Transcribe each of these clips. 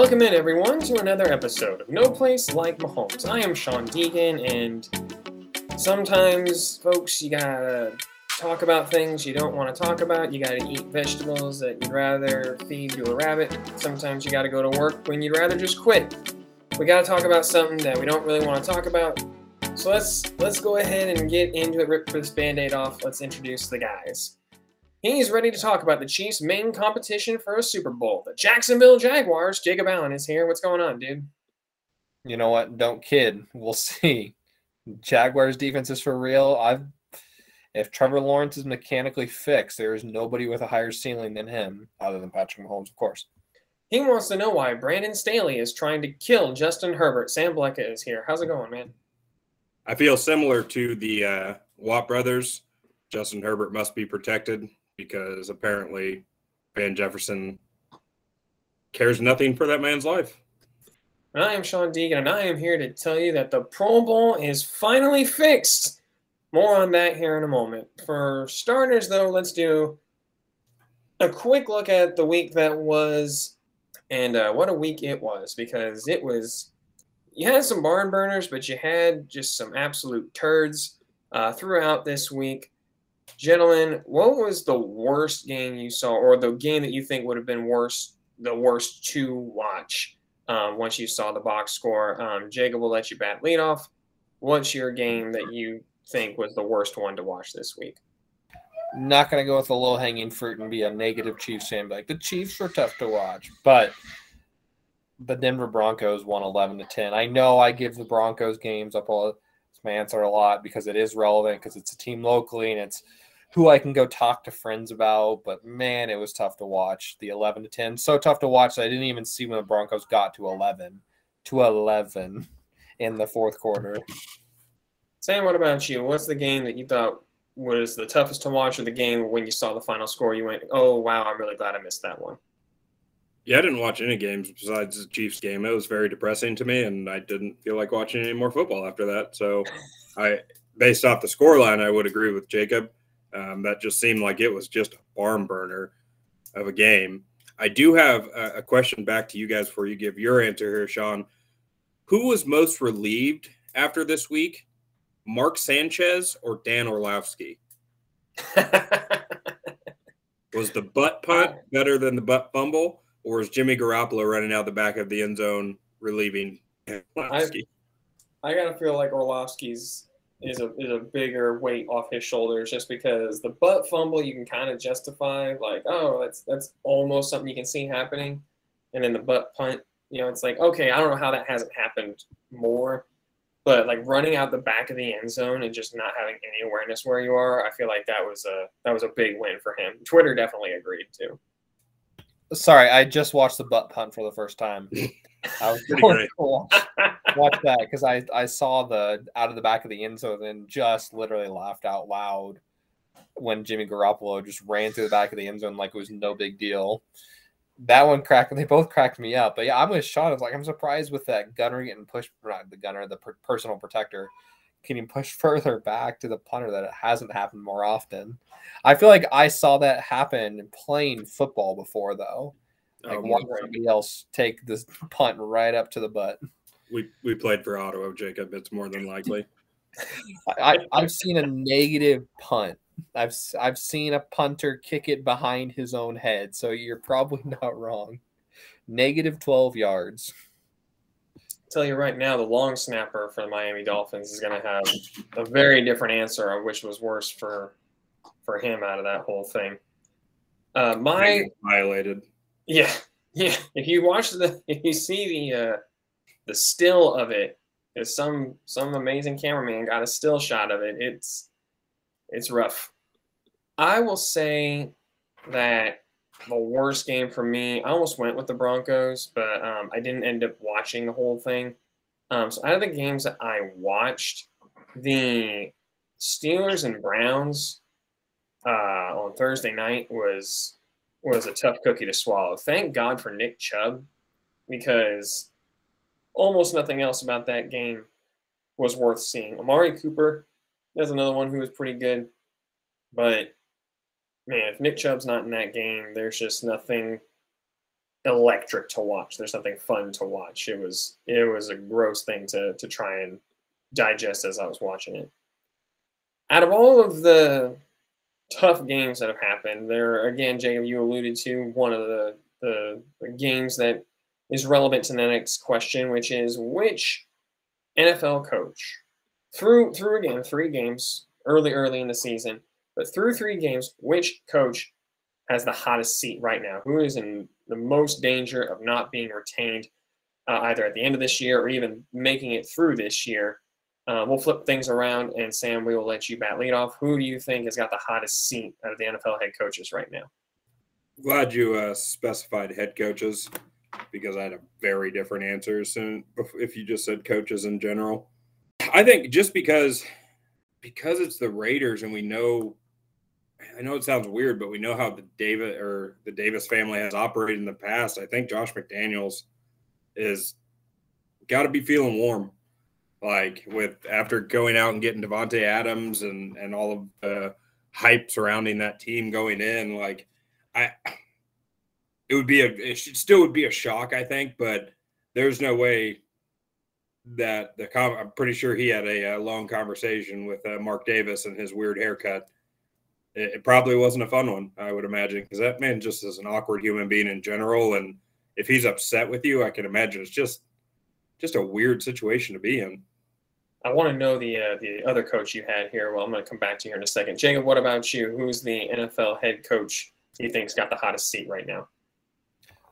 Welcome in, everyone, to another episode of No Place Like Mahomes. I am Sean Deegan, and sometimes, folks, you gotta talk about things you don't want to talk about. You gotta eat vegetables that you'd rather feed to a rabbit. Sometimes you gotta go to work when you'd rather just quit. We gotta talk about something that we don't really want to talk about. So let's let's go ahead and get into it. Rip this band-aid off. Let's introduce the guys. He's ready to talk about the Chiefs' main competition for a Super Bowl. The Jacksonville Jaguars. Jacob Allen is here. What's going on, dude? You know what? Don't kid. We'll see. Jaguars defense is for real. I've if Trevor Lawrence is mechanically fixed, there is nobody with a higher ceiling than him, other than Patrick Mahomes, of course. He wants to know why Brandon Staley is trying to kill Justin Herbert. Sam Blecka is here. How's it going, man? I feel similar to the uh, Watt brothers. Justin Herbert must be protected because apparently Van Jefferson cares nothing for that man's life. I am Sean Deegan, and I am here to tell you that the Pro Bowl is finally fixed. More on that here in a moment. For starters, though, let's do a quick look at the week that was, and uh, what a week it was, because it was, you had some barn burners, but you had just some absolute turds uh, throughout this week. Gentlemen, what was the worst game you saw, or the game that you think would have been worse, the worst to watch um, once you saw the box score? Um, Jacob will let you bat lead off. What's your game that you think was the worst one to watch this week? Not going to go with the low hanging fruit and be a negative Chiefs fan. Like the Chiefs were tough to watch, but the Denver Broncos won 11 to 10. I know I give the Broncos games up all my answer a lot because it is relevant because it's a team locally and it's who I can go talk to friends about. But man, it was tough to watch the 11 to 10. So tough to watch that I didn't even see when the Broncos got to 11 to 11 in the fourth quarter. Sam, what about you? What's the game that you thought was the toughest to watch, or the game when you saw the final score, you went, "Oh wow, I'm really glad I missed that one." Yeah, I didn't watch any games besides the Chiefs game. It was very depressing to me, and I didn't feel like watching any more football after that. So, I, based off the scoreline, I would agree with Jacob. Um, that just seemed like it was just a barn burner of a game. I do have a, a question back to you guys before you give your answer here, Sean. Who was most relieved after this week, Mark Sanchez or Dan Orlovsky? was the butt punt better than the butt fumble, or is Jimmy Garoppolo running out the back of the end zone relieving? I, I gotta feel like Orlovsky's is a is a bigger weight off his shoulders just because the butt fumble you can kind of justify like oh that's that's almost something you can see happening, and then the butt punt you know it's like okay I don't know how that hasn't happened more, but like running out the back of the end zone and just not having any awareness where you are I feel like that was a that was a big win for him. Twitter definitely agreed too. Sorry, I just watched the butt punt for the first time. I was Pretty great. watch, watch that because I I saw the out of the back of the end zone and just literally laughed out loud when Jimmy Garoppolo just ran through the back of the end zone like it was no big deal. That one cracked. They both cracked me up. But yeah, I'm with Sean. I was like, I'm surprised with that gunner getting pushed. Not the gunner, the per- personal protector getting push further back to the punter. That it hasn't happened more often. I feel like I saw that happen playing football before though. Like Um, watch somebody else take this punt right up to the butt. we we played for Ottawa, Jacob. It's more than likely. I, I've seen a negative punt. I've I've seen a punter kick it behind his own head. So you're probably not wrong. Negative 12 yards. Tell you right now, the long snapper for the Miami Dolphins is going to have a very different answer of which was worse for for him out of that whole thing. Uh, my violated. yeah yeah. If you watch the if you see the uh, the still of it, there's some some amazing cameraman got a still shot of it. It's it's rough. I will say that the worst game for me, I almost went with the Broncos, but um, I didn't end up watching the whole thing. Um, so out of the games that I watched, the Steelers and Browns uh, on Thursday night was was a tough cookie to swallow. Thank God for Nick Chubb because almost nothing else about that game was worth seeing. Amari Cooper, there's another one who was pretty good, but man, if Nick Chubb's not in that game, there's just nothing electric to watch. There's nothing fun to watch. It was it was a gross thing to to try and digest as I was watching it. Out of all of the tough games that have happened, there again, Jacob, you alluded to one of the the, the games that is relevant to the next question, which is which NFL coach through through again three games early early in the season, but through three games, which coach has the hottest seat right now? Who is in the most danger of not being retained uh, either at the end of this year or even making it through this year? Uh, we'll flip things around, and Sam, we will let you bat lead off. Who do you think has got the hottest seat out of the NFL head coaches right now? Glad you uh, specified head coaches because I had a very different answer and if you just said coaches in general. I think just because because it's the Raiders and we know I know it sounds weird, but we know how the Davis or the Davis family has operated in the past. I think Josh McDaniels is got to be feeling warm, like with after going out and getting Davante Adams and and all of the hype surrounding that team going in. Like I, it would be a it still would be a shock, I think, but there's no way that the I'm pretty sure he had a, a long conversation with uh, Mark Davis and his weird haircut it, it probably wasn't a fun one, I would imagine, because that man just is an awkward human being in general. And if he's upset with you, I can imagine it's just just a weird situation to be in. I want to know the uh, the other coach you had here. Well, I'm going to come back to you in a second. Jacob, what about you? Who's the NFL head coach you think's got the hottest seat right now?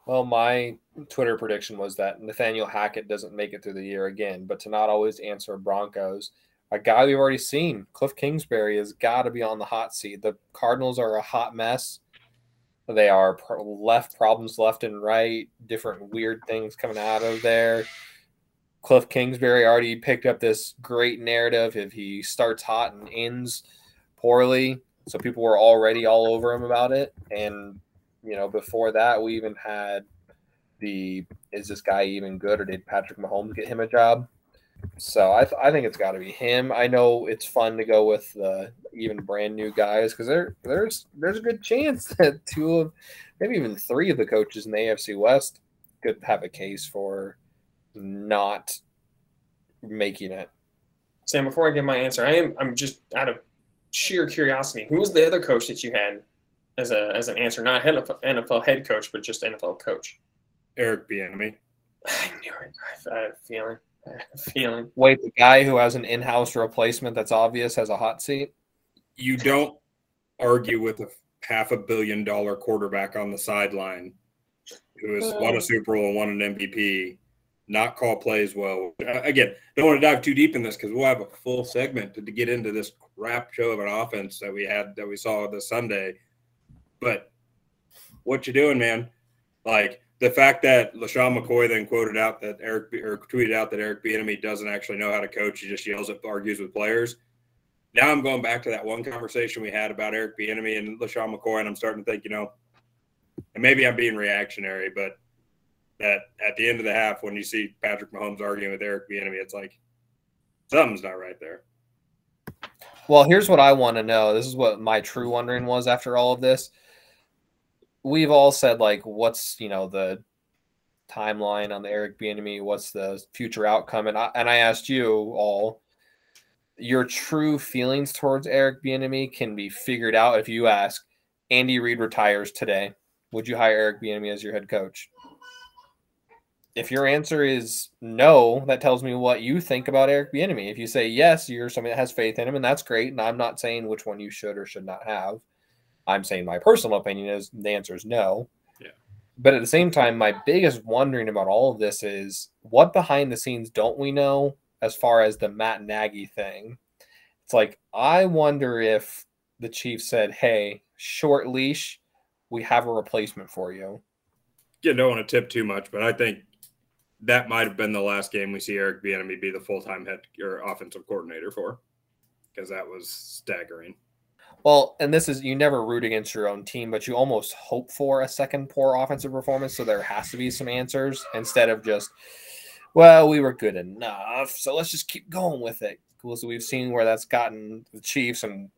Well, my Twitter prediction was that Nathaniel Hackett doesn't make it through the year again, but to not always answer Broncos a guy we've already seen, Cliff Kingsbury, has got to be on the hot seat. The Cardinals are a hot mess. They are left problems left and right, different weird things coming out of there. Cliff Kingsbury already picked up this great narrative if he starts hot and ends poorly. So people were already all over him about it. And, you know, before that, we even had the is this guy even good or did Patrick Mahomes get him a job? So I, th- I think it's got to be him. I know it's fun to go with the even brand new guys because there there's there's a good chance that two of maybe even three of the coaches in the AFC West could have a case for not making it. Sam, before I give my answer, I am I'm just out of sheer curiosity. Who was the other coach that you had as a as an answer? Not NFL head coach, but just NFL coach. Eric Bieniemy. I knew it. I had a feeling feeling. Wait, the guy who has an in-house replacement that's obvious has a hot seat. You don't argue with a half a billion dollar quarterback on the sideline who has won a hmm. Super Bowl and won an MVP, not call plays well. Uh, again, don't want to dive too deep in this because we'll have a full segment to, to get into this crap show of an offense that we had that we saw this Sunday. But what you doing, man? Like the fact that LeSean McCoy then quoted out that Eric or tweeted out that Eric Bieniemy doesn't actually know how to coach, he just yells at argues with players. Now I'm going back to that one conversation we had about Eric Bieniemy and LeSean McCoy, and I'm starting to think, you know, and maybe I'm being reactionary, but that at the end of the half, when you see Patrick Mahomes arguing with Eric Bieniemy, it's like something's not right there. Well, here's what I want to know. This is what my true wondering was after all of this we've all said like what's you know the timeline on the Eric Bieniemy, what's the future outcome, and I and I asked you all your true feelings towards Eric Bieniemy can be figured out if you ask Andy Reid retires today. Would you hire Eric Bieniemy as your head coach? If your answer is no, that tells me what you think about Eric Bieniemy. If you say yes, you're somebody that has faith in him, and that's great. And I'm not saying which one you should or should not have. I'm saying my personal opinion is the answer is no. Yeah. But at the same time, my biggest wondering about all of this is what behind the scenes don't we know as far as the Matt Nagy thing? It's like I wonder if the chief said, "Hey, short leash, we have a replacement for you." Yeah, don't want to tip too much, but I think that might have been the last game we see Eric Bieniemy be the full time head or offensive coordinator for, because that was staggering. Well, and this is you never root against your own team, but you almost hope for a second poor offensive performance. So there has to be some answers instead of just, well, we were good enough. So let's just keep going with it. Because we've seen where that's gotten the Chiefs and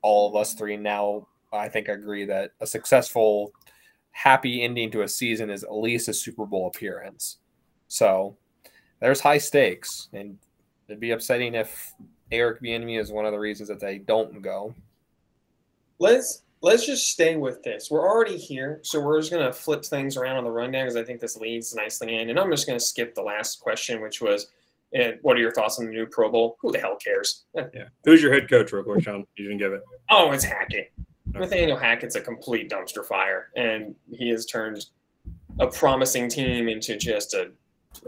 all of us three now, I think, agree that a successful happy ending to a season is at least a Super Bowl appearance. So there's high stakes, and it'd be upsetting if Eric Bieniemy is one of the reasons that they don't go. Let's let's just stay with this. We're already here, so we're just gonna flip things around on the rundown because I think this leads nicely in. And I'm just gonna skip the last question, which was, and what are your thoughts on the new Pro Bowl? Who the hell cares? Yeah. Who's your head coach, real quick, Sean? You didn't give it. Oh, it's Hackett. Nathaniel Hackett's a complete dumpster fire, and he has turned a promising team into just a,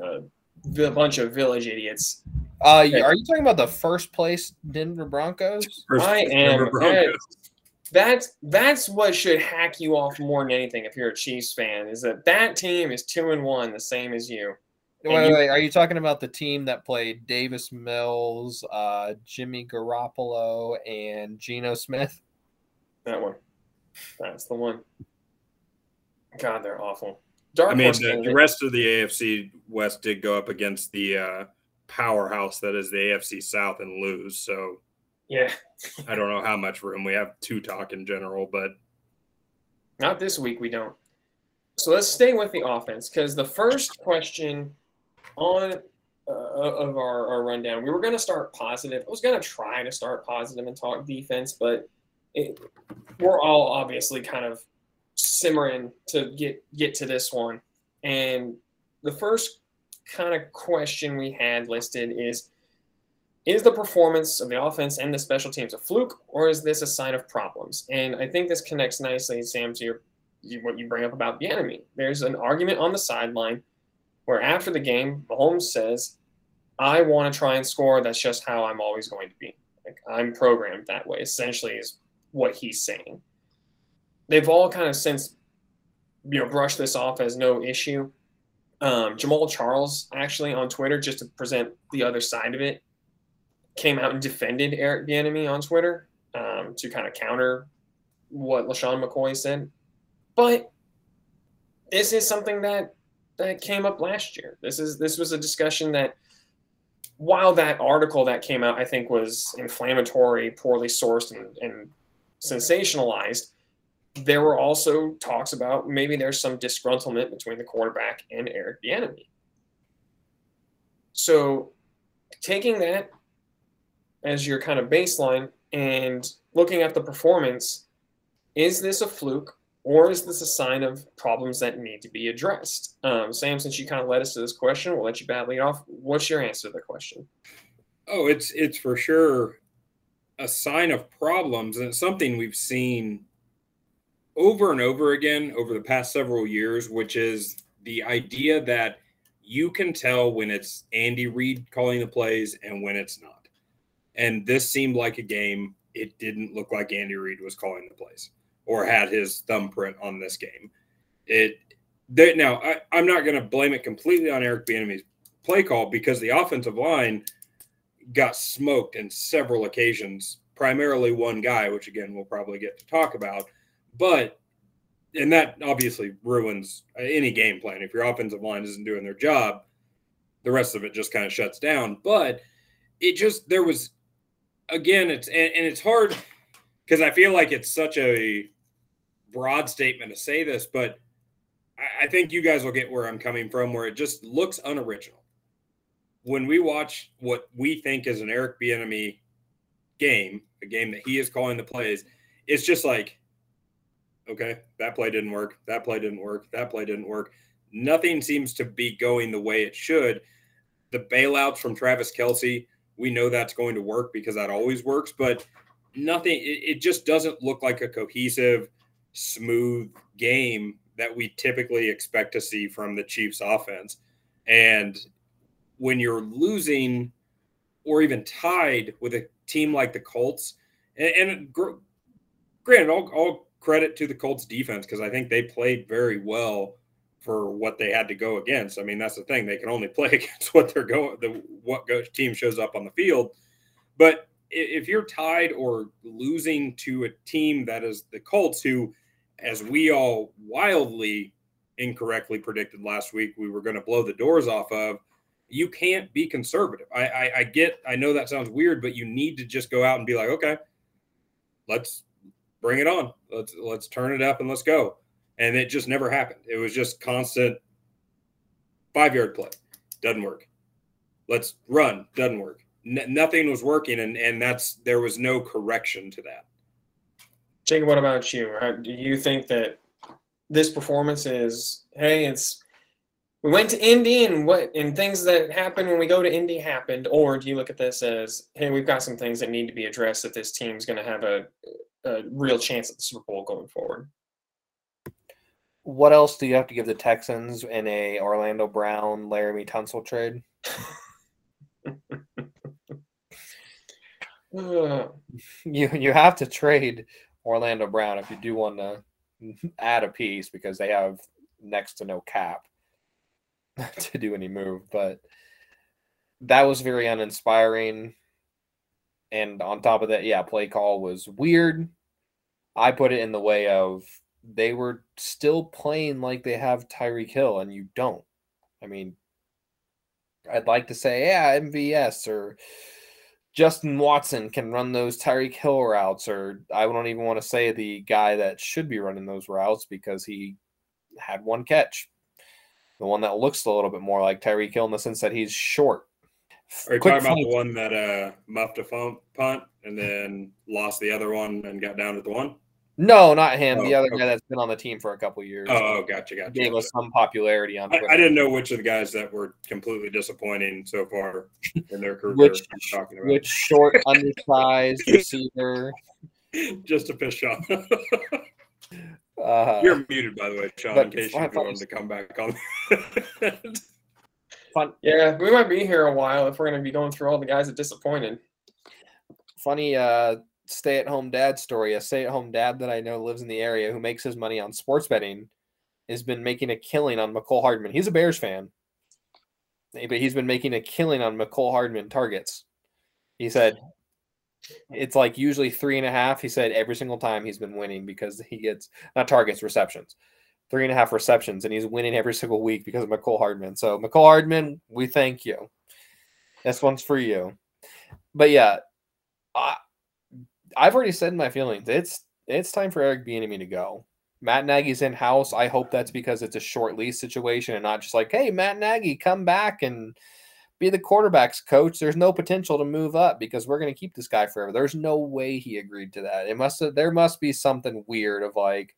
a, a bunch of village idiots. Uh, are you talking about the first place Denver Broncos? First I am. Broncos. That's that's what should hack you off more than anything. If you're a Chiefs fan, is that that team is two and one, the same as you. Wait, wait, wait, Are you talking about the team that played Davis Mills, uh, Jimmy Garoppolo, and Geno Smith? That one. That's the one. God, they're awful. Dark I mean, the, the, rest of the AFC West did go up against the uh, powerhouse that is the AFC South and lose. So, yeah, I don't know how much room we have to talk in general, but not this week. We don't. So let's stay with the offense because the first question on uh, of our, our rundown, we were going to start positive. I was going to try to start positive and talk defense, but it, we're all obviously kind of simmering to get get to this one. And the first kind of question we had listed is is the performance of the offense and the special teams a fluke or is this a sign of problems? And I think this connects nicely, Sam, to your what you bring up about the enemy. There's an argument on the sideline where after the game, Mahomes says, I want to try and score. That's just how I'm always going to be. Like I'm programmed that way, essentially, is what he's saying. They've all kind of since you know brushed this off as no issue. Um, Jamaal Charles actually on Twitter just to present the other side of it came out and defended Eric Bieniemy on Twitter um, to kind of counter what LeSean McCoy said. But this is something that that came up last year. This is this was a discussion that while that article that came out I think was inflammatory, poorly sourced, and, and sensationalized, there were also talks about maybe there's some disgruntlement between the quarterback and Eric Bieniemy. So, taking that as your kind of baseline and looking at the performance, is this a fluke or is this a sign of problems that need to be addressed? Um, Sam, since you kind of led us to this question, we'll let you bat lead off. What's your answer to the question? Oh, it's it's for sure a sign of problems, and it's something we've seen over and over again over the past several years, which is the idea that you can tell when it's Andy Reid calling the plays and when it's not. And this seemed like a game. It didn't look like Andy Reid was calling the plays or had his thumbprint on this game. It they, now I, I'm not going to blame it completely on Eric Bieniemy's play call because the offensive line got smoked in several occasions, primarily one guy, which again we'll probably get to talk about. But and that obviously ruins any game plan. If your offensive line isn't doing their job, the rest of it just kind of shuts down. But it just there was again, it's and, and it's hard because I feel like it's such a broad statement to say this, but I, I think you guys will get where I'm coming from, where it just looks unoriginal when we watch what we think is an Eric Bieniemy game, a game that he is calling the plays, it's just like, okay, that play didn't work, that play didn't work, that play didn't work. Nothing seems to be going the way it should. The bailouts from Travis Kelce, we know that's going to work because that always works, but nothing, it, it just doesn't look like a cohesive, smooth game that we typically expect to see from the Chiefs offense. And when you're losing or even tied with a team like the Colts, and, and gr- granted, all, all credit to the Colts defense because I think they played very well for what they had to go against. I mean, that's the thing; they can only play against what they're going, the what go, team shows up on the field. But if you're tied or losing to a team that is the Colts, who, as we all wildly incorrectly predicted last week, we were going to blow the doors off of you can't be conservative. I, I, I get, I know that sounds weird, but you need to just go out and be like, okay, let's bring it on. Let's let's turn it up and let's go. And it just never happened. It was just constant five yard play, doesn't work. Let's run, doesn't work. N- nothing was working, and and that's there was no correction to that. Jacob, what about you? Do you think that this performance is hey, it's we went to Indy and what and things that happen when we go to Indy happened, or do you look at this as hey, we've got some things that need to be addressed if this team's going to have a, a real chance at the Super Bowl going forward? What else do you have to give the Texans in a Orlando Brown Laremy Tunsil trade? you you have to trade Orlando Brown if you do want to add a piece because they have next to no cap to do any move. But that was very uninspiring. And on top of that, yeah, play call was weird. I put it in the way of they were still playing like they have Tyreek Hill, and you don't. I mean, I'd like to say, yeah, MVS or Justin Watson can run those Tyreek Hill routes, or I don't even want to say the guy that should be running those routes because he had one catch. The one that looks a little bit more like Tyreek Hill in the sense that he's short. Are you Quick talking about the one that uh, muffed a punt and then lost the other one and got down at the one? No, not him. Oh, the other okay. guy that's been on the team for a couple years. Oh, gotcha, gotcha. Gave us some popularity on. I, I, didn't know which of the guys that were completely disappointing so far in their career. which, talking about. which short, undersized receiver? Just a piss off. uh, You're muted, by the way, Sean. In case you wanted to come back on. fun. Yeah, we might be here a while if we're going to be going through all the guys that disappointed. Funny. uh stay at home dad story. A stay at home dad that I know lives in the area who makes his money on sports betting has been making a killing on Mecole Hardman. He's a Bears fan, but he's been making a killing on Mecole Hardman targets. He said it's like usually three and a half. He said every single time he's been winning because he gets not targets, receptions. Three and a half receptions, and he's winning every single week because of Mecole Hardman. So, Mecole Hardman, we thank you. This one's for you. But yeah, I, I've already said my feelings. It's it's time for Eric Bieniemy to go. Matt Nagy's in house. I hope that's because it's a short lease situation and not just like, hey, Matt Nagy, come back and be the quarterback's coach. There's no potential to move up because we're going to keep this guy forever. There's no way he agreed to that. It must there must be something weird of like,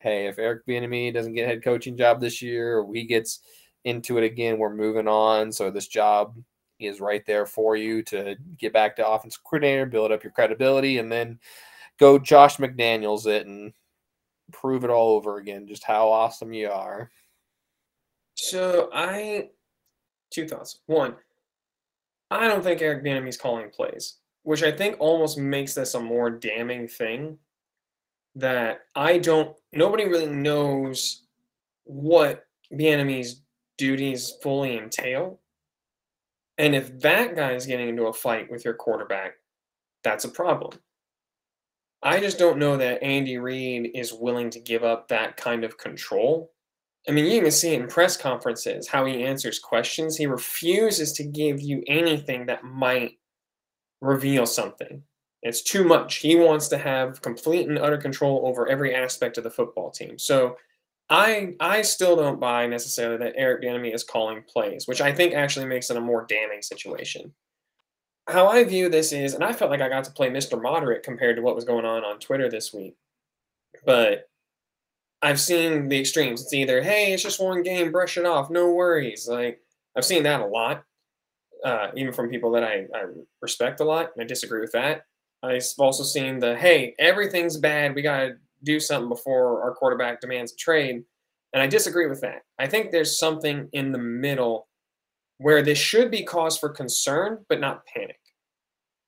hey, if Eric Bieniemy doesn't get head coaching job this year or he gets into it again, we're moving on. So this job is right there for you to get back to offense coordinator, build up your credibility, and then go Josh McDaniels it and prove it all over again, just how awesome you are. So I two thoughts. One, I don't think Eric Bieniemy's calling plays, which I think almost makes this a more damning thing. That I don't. Nobody really knows what Bieniemy's duties fully entail. And if that guy is getting into a fight with your quarterback, that's a problem. I just don't know that Andy Reid is willing to give up that kind of control. I mean, you even see it in press conferences how he answers questions. He refuses to give you anything that might reveal something. It's too much. He wants to have complete and utter control over every aspect of the football team. So I I still don't buy necessarily that Eric Bieniemy is calling plays, which I think actually makes it a more damning situation. How I view this is, and I felt like I got to play Mr. Moderate compared to what was going on on Twitter this week, but I've seen the extremes. It's either hey, it's just one game, brush it off, no worries. Like I've seen that a lot, uh, even from people that I, I respect a lot. And I disagree with that. I've also seen the hey, everything's bad. We gotta do something before our quarterback demands a trade. And I disagree with that. I think there's something in the middle where this should be cause for concern, but not panic.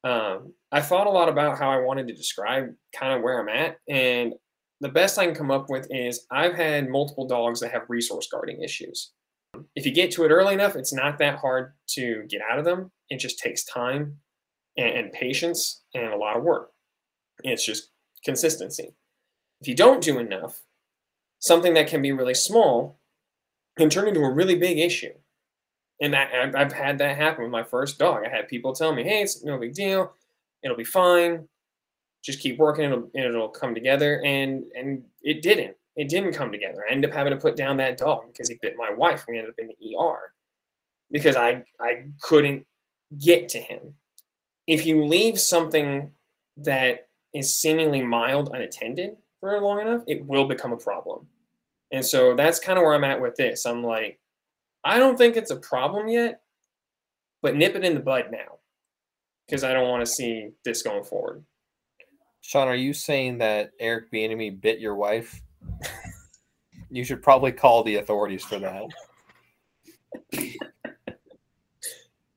Um, I thought a lot about how I wanted to describe kind of where I'm at. And the best I can come up with is I've had multiple dogs that have resource guarding issues. If you get to it early enough, it's not that hard to get out of them. It just takes time and, and patience and a lot of work. It's just consistency. If you don't do enough, something that can be really small can turn into a really big issue. And I, I've had that happen with my first dog. I had people tell me, hey, it's no big deal. It'll be fine. Just keep working and it'll, it'll come together. And, and it didn't. it didn't come together. I ended up having to put down that dog because he bit my wife. And we ended up in the ER because I I couldn't get to him. If you leave something that is seemingly mild unattended for long enough, it will become a problem. And so that's kind of where I'm at with this. I'm like, I don't think it's a problem yet, but nip it in the bud now because I don't want to see this going forward. Sean, are you saying that Eric Bieniemy bit your wife? you should probably call the authorities for that.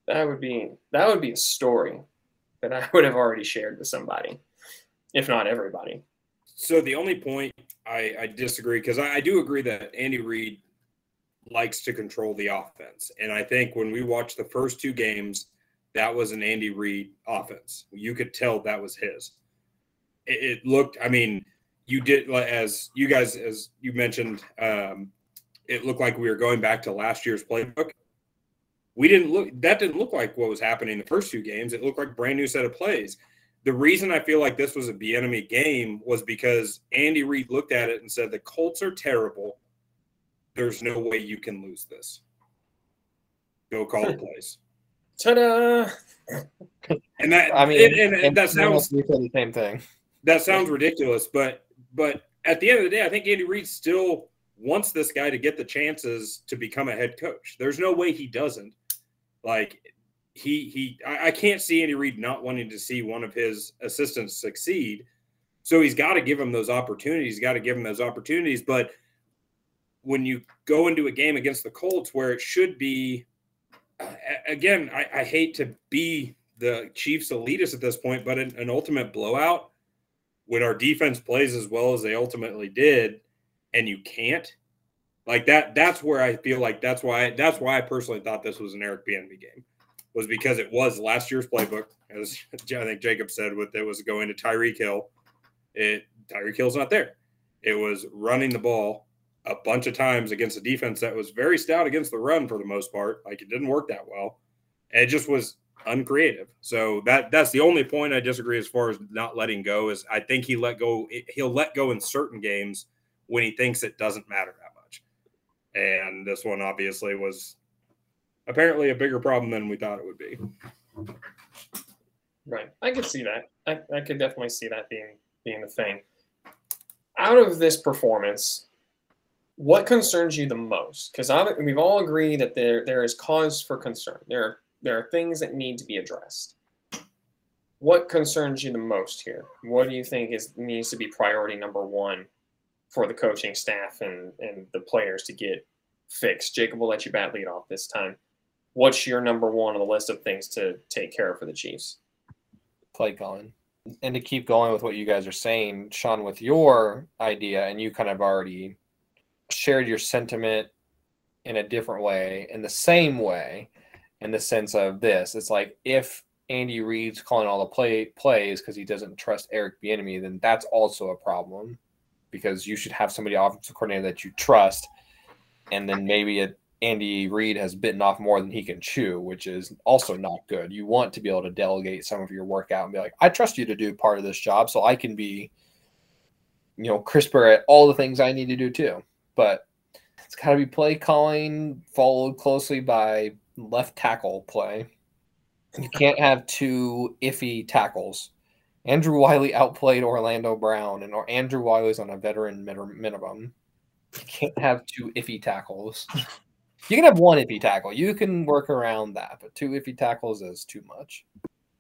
that would be that would be a story that I would have already shared with somebody, if not everybody. So the only point I, I disagree because I, I do agree that Andy Reid likes to control the offense, and I think when we watched the first two games, that was an Andy Reid offense. You could tell that was his it, it looked. I mean, you did as you guys as you mentioned. Um, it looked like we were going back to last year's playbook. We didn't look. That didn't look like what was happening in the first two games. It looked like brand new set of plays. The reason I feel like this was a enemy game was because Andy Reid looked at it and said the Colts are terrible. There's no way you can lose this. Go call the plays. Ta-da! And that I mean, and, and, and that sounds the same thing that sounds ridiculous, but but at the end of the day, I think Andy Reid still wants this guy to get the chances to become a head coach. There's no way he doesn't. Like he he I, I can't see Andy Reid not wanting to see one of his assistants succeed. So he's got to give him those opportunities. He's got to give him those opportunities. But when you go into a game against the Colts where it should be, again, I, I hate to be the Chiefs' elitist at this point, but an, an ultimate blowout when our defense plays as well as they ultimately did, and you can't, like that, that's where I feel like that's why that's why I personally thought this was an Eric Bieniemy game, was because it was last year's playbook, as I think Jacob said, with it was going to Tyreek Hill. It Tyreek Hill's not there. It was running the ball a bunch of times against a defense that was very stout against the run for the most part. Like it didn't work that well. It just was uncreative. So that that's the only point I disagree as far as not letting go is I think he let go he'll let go in certain games when he thinks it doesn't matter that much. And this one obviously was apparently a bigger problem than we thought it would be. Right. I could see that. I, I could definitely see that being being the thing. Out of this performance, what concerns you the most? Because we've all agreed that there there is cause for concern. There there are things that need to be addressed. What concerns you the most here? What do you think is needs to be priority number one for the coaching staff and, and the players to get fixed? Jacob will let you bat lead off this time. What's your number one on the list of things to take care of for the Chiefs? Play calling. And to keep going with what you guys are saying, Sean, with your idea, and you kind of already shared your sentiment in a different way, in the same way in the sense of this. It's like if Andy Reid's calling all the play plays because he doesn't trust Eric Bieniemy, then that's also a problem because you should have somebody offensive coordinator that you trust, and then maybe it, Andy Reid has bitten off more than he can chew, which is also not good. You want to be able to delegate some of your work out and be like, I trust you to do part of this job, so I can be, you know, crisper at all the things I need to do too. But it's got to be play calling followed closely by left tackle play. You can't have two iffy tackles. Andrew Wylie outplayed Orlando Brown, and Andrew Wylie's on a veteran minimum. You can't have two iffy tackles. You can have one iffy tackle. You can work around that, but two iffy tackles is too much.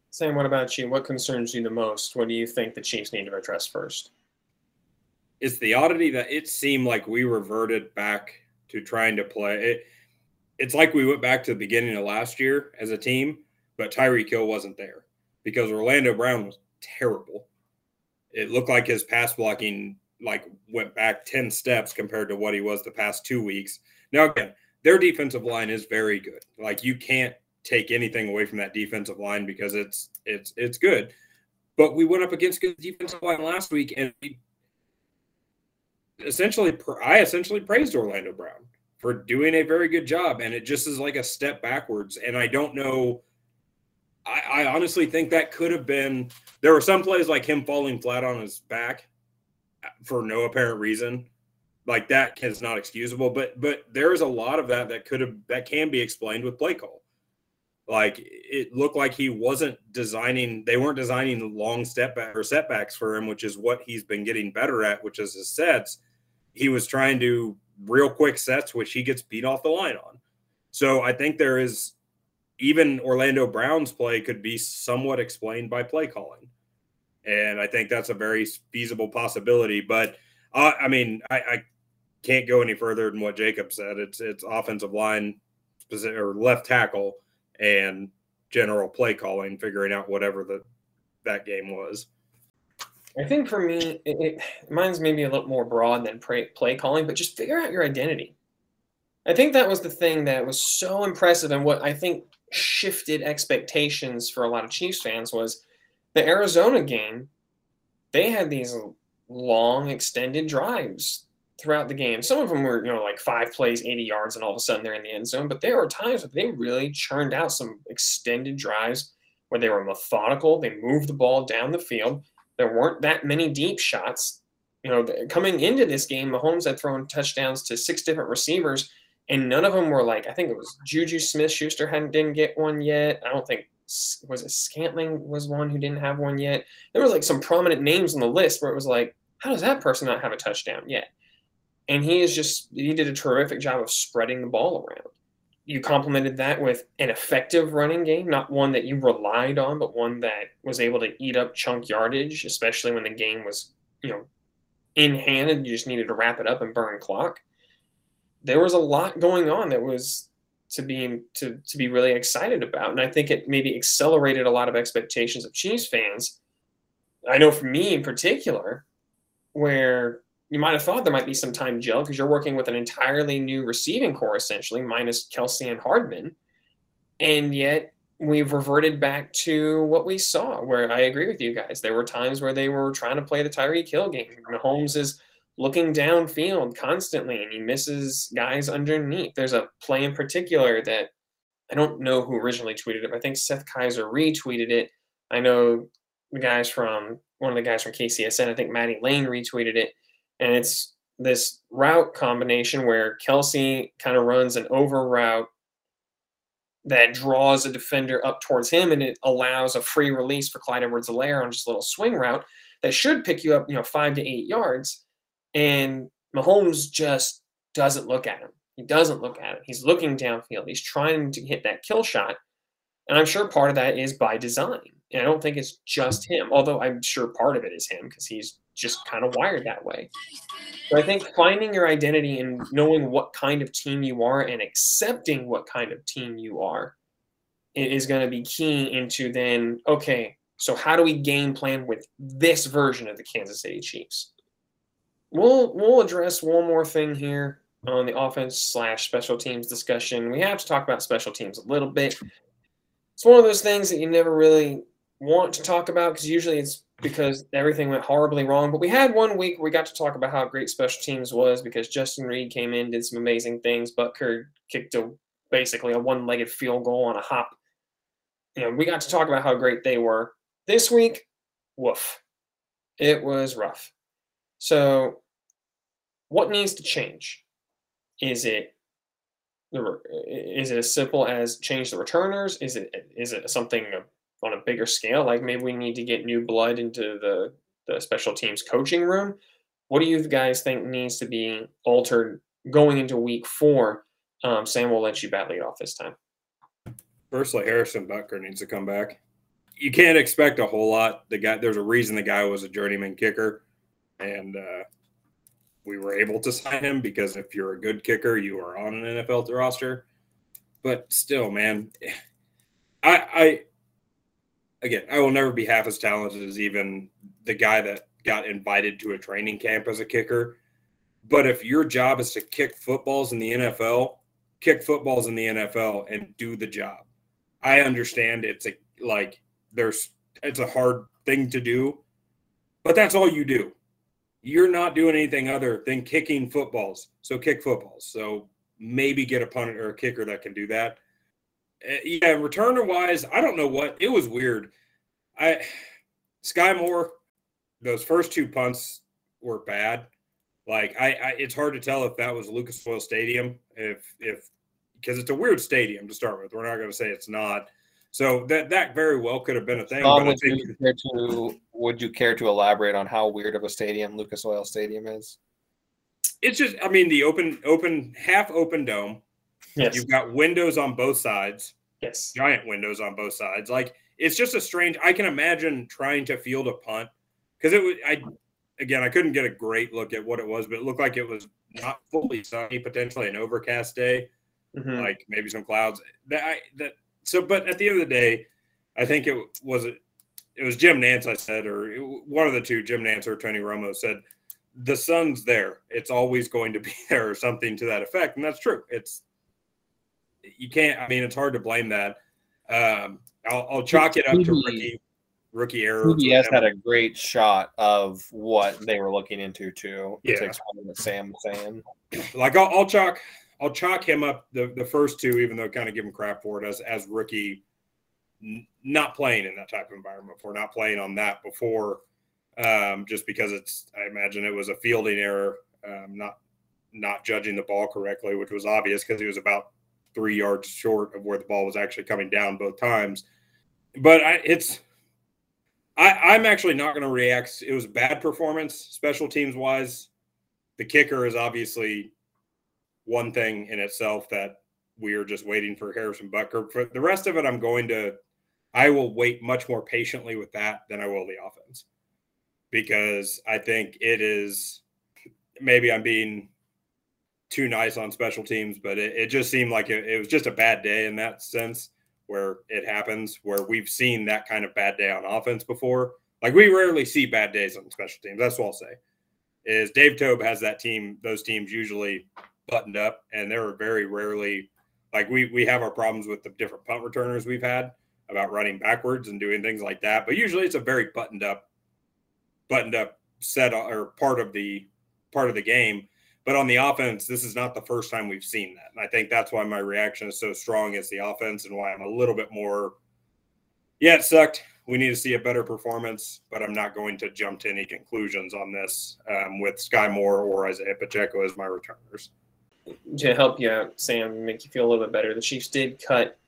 Sam, what about you? What concerns you the most? What do you think the Chiefs need to address first? It's the oddity that it seemed like we reverted back to trying to play. It, it's like we went back to the beginning of last year as a team, but Tyreek Hill wasn't there because Orlando Brown was terrible. It looked like his pass blocking like went back 10 steps compared to what he was the past two weeks. Now again, their defensive line is very good. Like you can't take anything away from that defensive line because it's it's it's good. But we went up against good defensive line last week and essentially I essentially praised Orlando Brown for doing a very good job. And it just is like a step backwards. And I don't know. I, I honestly think that could have been. There were some plays like him falling flat on his back for no apparent reason like that is not excusable. But but there is a lot of that that could have that can be explained with play call. Like it looked like he wasn't designing, they weren't designing long step back or setbacks for him, which is what he's been getting better at, which is his sets. He was trying to real quick sets, which he gets beat off the line on. So I think there is even Orlando Brown's play could be somewhat explained by play calling. And I think that's a very feasible possibility. But uh, I mean, I, I can't go any further than what Jacob said. It's it's offensive line or left tackle and general play calling, figuring out whatever the that game was. I think for me, it, it, mine's maybe a little more broad than play, play calling, but just figure out your identity. I think that was the thing that was so impressive, and what I think shifted expectations for a lot of Chiefs fans was the Arizona game. They had these long, extended drives throughout the game. Some of them were, you know, like five plays, 80 yards, and all of a sudden they're in the end zone. But there were times where they really churned out some extended drives where they were methodical. They moved the ball down the field. There weren't that many deep shots. You know, coming into this game, Mahomes had thrown touchdowns to six different receivers, and none of them were like, I think it was Juju Smith Schuster hadn't didn't get one yet. I don't think was it Scantling was one who didn't have one yet. There was like some prominent names on the list where it was like, how does that person not have a touchdown yet? And he is just, he did a terrific job of spreading the ball around. You complemented that with an effective running game, not one that you relied on, but one that was able to eat up chunk yardage, especially when the game was, you know, in hand and you just needed to wrap it up and burn clock. There was a lot going on that was to be to to be really excited about, and I think it maybe accelerated a lot of expectations of Chiefs fans. I know for me in particular, where you might have thought there might be some time gel because you're working with an entirely new receiving corps, essentially, minus Kelce and Hardman. And yet we've reverted back to what we saw, where I agree with you guys. There were times where they were trying to play the Tyreek Kill game. Mahomes is looking downfield constantly and he misses guys underneath. There's a play in particular that I don't know who originally tweeted it, but I think Seth Kaiser retweeted it. I know the guys from one of the guys from KCSN, I think Maddie Lane retweeted it and it's this route combination where Kelce kind of runs an over route that draws a defender up towards him, and it allows a free release for Clyde Edwards-Helaire on just a little swing route that should pick you up, you know, five to eight yards. And Mahomes just doesn't look at him. He doesn't look at him. He's looking downfield. He's trying to hit that kill shot. And I'm sure part of that is by design. And I don't think it's just him, although I'm sure part of it is him because he's just kind of wired that way. So I think finding your identity and knowing what kind of team you are and accepting what kind of team you are is going to be key into then, okay, so how do we game plan with this version of the Kansas City Chiefs? We'll we'll address one more thing here on the offense slash special teams discussion. We have to talk about special teams a little bit. It's one of those things that you never really want to talk about because usually it's because everything went horribly wrong. But we had one week where we got to talk about how great special teams was because Justin Reid came in, did some amazing things. Butker kicked a basically a one-legged field goal on a hop. You know, we got to talk about how great they were. This week, woof. It was rough. So what needs to change? Is it is it as simple as change the returners? Is it is it something on a bigger scale. Like maybe we need to get new blood into the the special teams coaching room. What do you guys think needs to be altered going into week four? Um, Sam will let you bat lead off this time. Firstly, Harrison Butker needs to come back. You can't expect a whole lot. The guy, there's a reason the guy was a journeyman kicker, and uh, we were able to sign him because if you're a good kicker, you are on an NFL roster. But still, man, I, I again, I will never be half as talented as even the guy that got invited to a training camp as a kicker. But if your job is to kick footballs in the NFL, kick footballs in the NFL and do the job. I understand it's a like there's it's a hard thing to do, but that's all you do. You're not doing anything other than kicking footballs. So kick footballs. So maybe get a punter or a kicker that can do that. Uh, yeah, returner wise, I don't know what it was weird. I Skyy Moore, those first two punts were bad. Like I, I, it's hard to tell if that was Lucas Oil Stadium, if if because it's a weird stadium to start with. We're not going to say it's not. So that that very well could have been a thing. Tom, but would, think you care to, would you care to elaborate on how weird of a stadium Lucas Oil Stadium is? it's just, I mean, the open, open, half open dome. Yes. You've got windows on both sides, yes. giant windows on both sides. Like it's just a strange. I can imagine trying to field a punt because it was. I again, I couldn't get a great look at what it was, but it looked like it was not fully sunny, potentially an overcast day. Mhm. like maybe some clouds. That I that so, but at the end of the day, I think it was it was Jim Nantz. I said, or it- one of the two, Jim Nantz or Tony Romo said, the sun's there. It's always going to be there, or something to that effect, and that's true. It's you can't. I mean, it's hard to blame that. Um, I'll, I'll chalk it up to rookie rookie error. with CBS had a great shot of what they were looking into too. Yeah. To explain what Sam saying. like I'll, I'll chalk I'll chalk him up the, the first two, even though kind of give him crap for it as as rookie, n- not playing in that type of environment before, not playing on that before, um, just because it's I imagine it was a fielding error, um, not not judging the ball correctly, which was obvious because he was about three yards short of where the ball was actually coming down both times. But I, it's I, I'm actually not going to react. It was bad performance, special teams wise. The kicker is obviously one thing in itself that we are just waiting for Harrison Butker. For the rest of it, I'm going to, I will wait much more patiently with that than I will the offense because I think it is maybe I'm being too nice on special teams, but it, it just seemed like it, it was just a bad day in that sense where it happens, where we've seen that kind of bad day on offense before. Like we rarely see bad days on special teams. That's what I'll say. Is Dave Toub has that team, those teams usually buttoned up, and they're very rarely like we we have our problems with the different punt returners we've had about running backwards and doing things like that. But usually it's a very buttoned up, buttoned up set or part of the part of the game. But on the offense, this is not the first time we've seen that. And I think that's why my reaction is so strong as the offense and why I'm a little bit more, yeah, it sucked. We need to see a better performance, but I'm not going to jump to any conclusions on this um, with Sky Moore or Isaiah Pacheco as my returners. to help you out, Sam, make you feel a little bit better, the Chiefs did cut.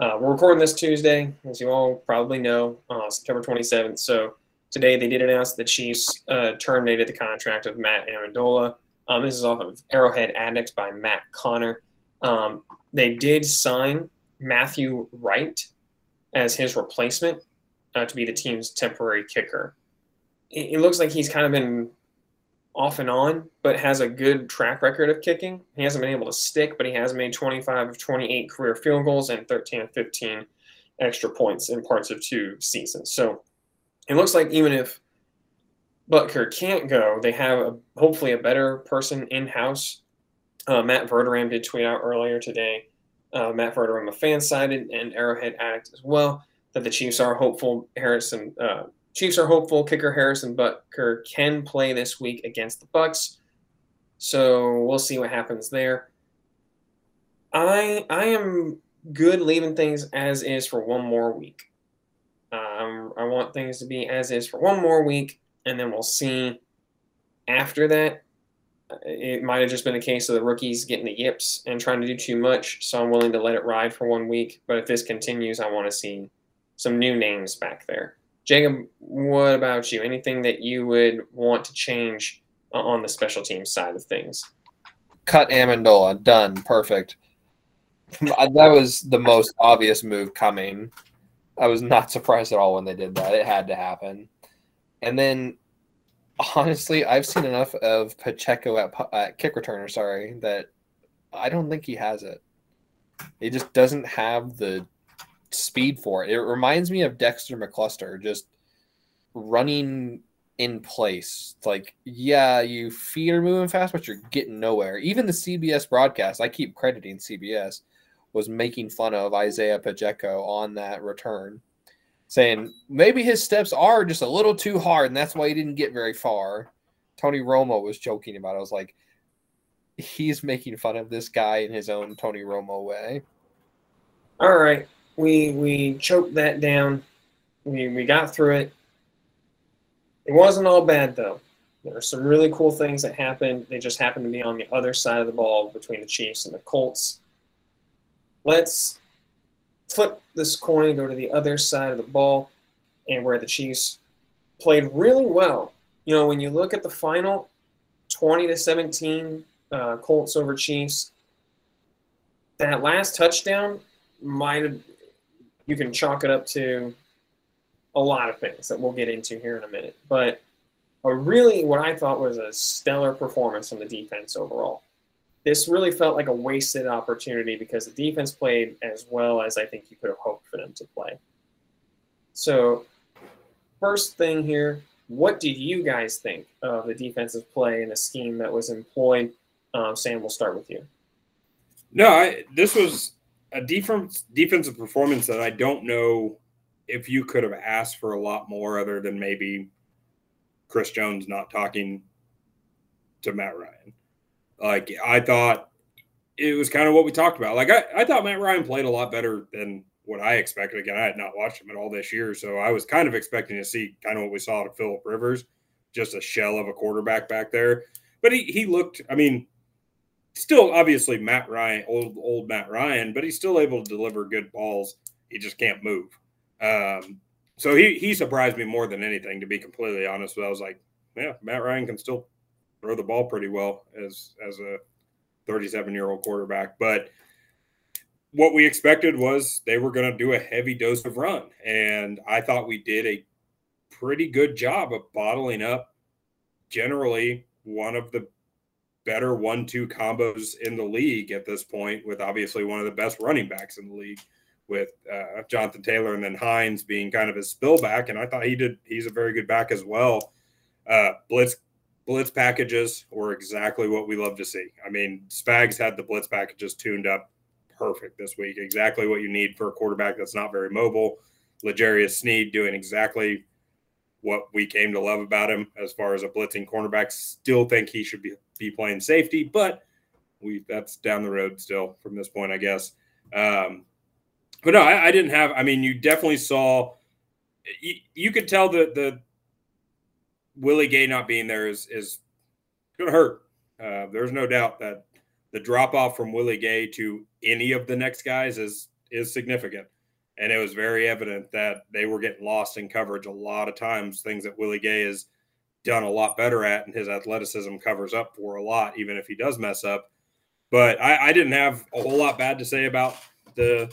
Uh, we're recording this Tuesday, as you all probably know, uh, September 27th. So today they did announce the Chiefs uh, terminated the contract of Matt Ammendola. Um, this is off of Arrowhead Addicts by Matt Connor. Um, they did sign Matthew Wright as his replacement uh, to be the team's temporary kicker. It, it looks like he's kind of been off and on, but has a good track record of kicking. He hasn't been able to stick, but he has made 25 of 28 career field goals and 13 of 15 extra points in parts of two seasons. So it looks like even if Butker can't go, they have a, hopefully a better person in house. Uh, Matt Verderame did tweet out earlier today. Uh, Matt Verderame, a FanSided and Arrowhead addict as well, that the Chiefs are hopeful. Harrison uh, Chiefs are hopeful kicker Harrison Butker can play this week against the Bucks. So we'll see what happens there. I I am good leaving things as is for one more week. Um, I want things to be as is for one more week, and then we'll see after that. It might have just been a case of the rookies getting the yips and trying to do too much, so I'm willing to let it ride for one week. But if this continues, I want to see some new names back there. Jacob, what about you? Anything that you would want to change on the special teams side of things? Cut Ammendola. Done. Perfect. that was the most obvious move coming. I was not surprised at all when they did that. It had to happen. And then, honestly, I've seen enough of Pacheco at, at kick returner, sorry, that I don't think he has it. He just doesn't have the speed for it. It reminds me of Dexter McCluster, just running in place. It's like, yeah, you feet are moving fast, but you're getting nowhere. Even the CBS broadcast, I keep crediting CBS, was making fun of Isaiah Pacheco on that return, saying maybe his steps are just a little too hard, and that's why he didn't get very far. Tony Romo was joking about it. I was like, he's making fun of this guy in his own Tony Romo way. All right, we we choked that down. We we got through it. It wasn't all bad though. There were some really cool things that happened. They just happened to be on the other side of the ball between the Chiefs and the Colts. Let's flip this coin go to the other side of the ball and where the Chiefs played really well. You know, when you look at the final 20 to 17 uh, Colts over Chiefs, that last touchdown might have, you can chalk it up to a lot of things that we'll get into here in a minute. But a really, what I thought was a stellar performance from the defense overall. This really felt like a wasted opportunity because the defense played as well as I think you could have hoped for them to play. So, first thing here, what did you guys think of the defensive play and the scheme that was employed? Um, Sam, we'll start with you. No, I, this was a defense defensive performance that I don't know if you could have asked for a lot more other than maybe Chris Jones not talking to Matt Ryan. Like I thought it was kind of what we talked about. Like I, I thought Matt Ryan played a lot better than what I expected. Again, I had not watched him at all this year, so I was kind of expecting to see kind of what we saw to Philip Rivers, just a shell of a quarterback back there. But he he looked, I mean, still obviously Matt Ryan, old old Matt Ryan, but he's still able to deliver good balls. He just can't move. Um, so he he surprised me more than anything, to be completely honest. But I was like, yeah, Matt Ryan can still throw the ball pretty well as as a 37 year old quarterback. But what we expected was they were going to do a heavy dose of run, and I thought we did a pretty good job of bottling up generally one of the better one-two combos in the league at this point, with obviously one of the best running backs in the league with uh, Jonathan Taylor and then Hines being kind of his spill back. And I thought he did, he's a very good back as well. Uh, blitz blitz packages were exactly what we love to see. I mean, Spags had the blitz packages tuned up perfect this week. Exactly what you need for a quarterback that's not very mobile. L'Jarius Sneed doing exactly what we came to love about him as far as a blitzing cornerback. Still think he should be, be playing safety, but we that's down the road still from this point, I guess. Um, but no, I, I, didn't have. I mean, you definitely saw. You, you could tell that the Willie Gay not being there is is going to hurt. Uh, there's no doubt that the drop off from Willie Gay to any of the next guys is is significant, and it was very evident that they were getting lost in coverage a lot of times. Things that Willie Gay has done a lot better at, and his athleticism covers up for a lot, even if he does mess up. But I, I didn't have a whole lot bad to say about the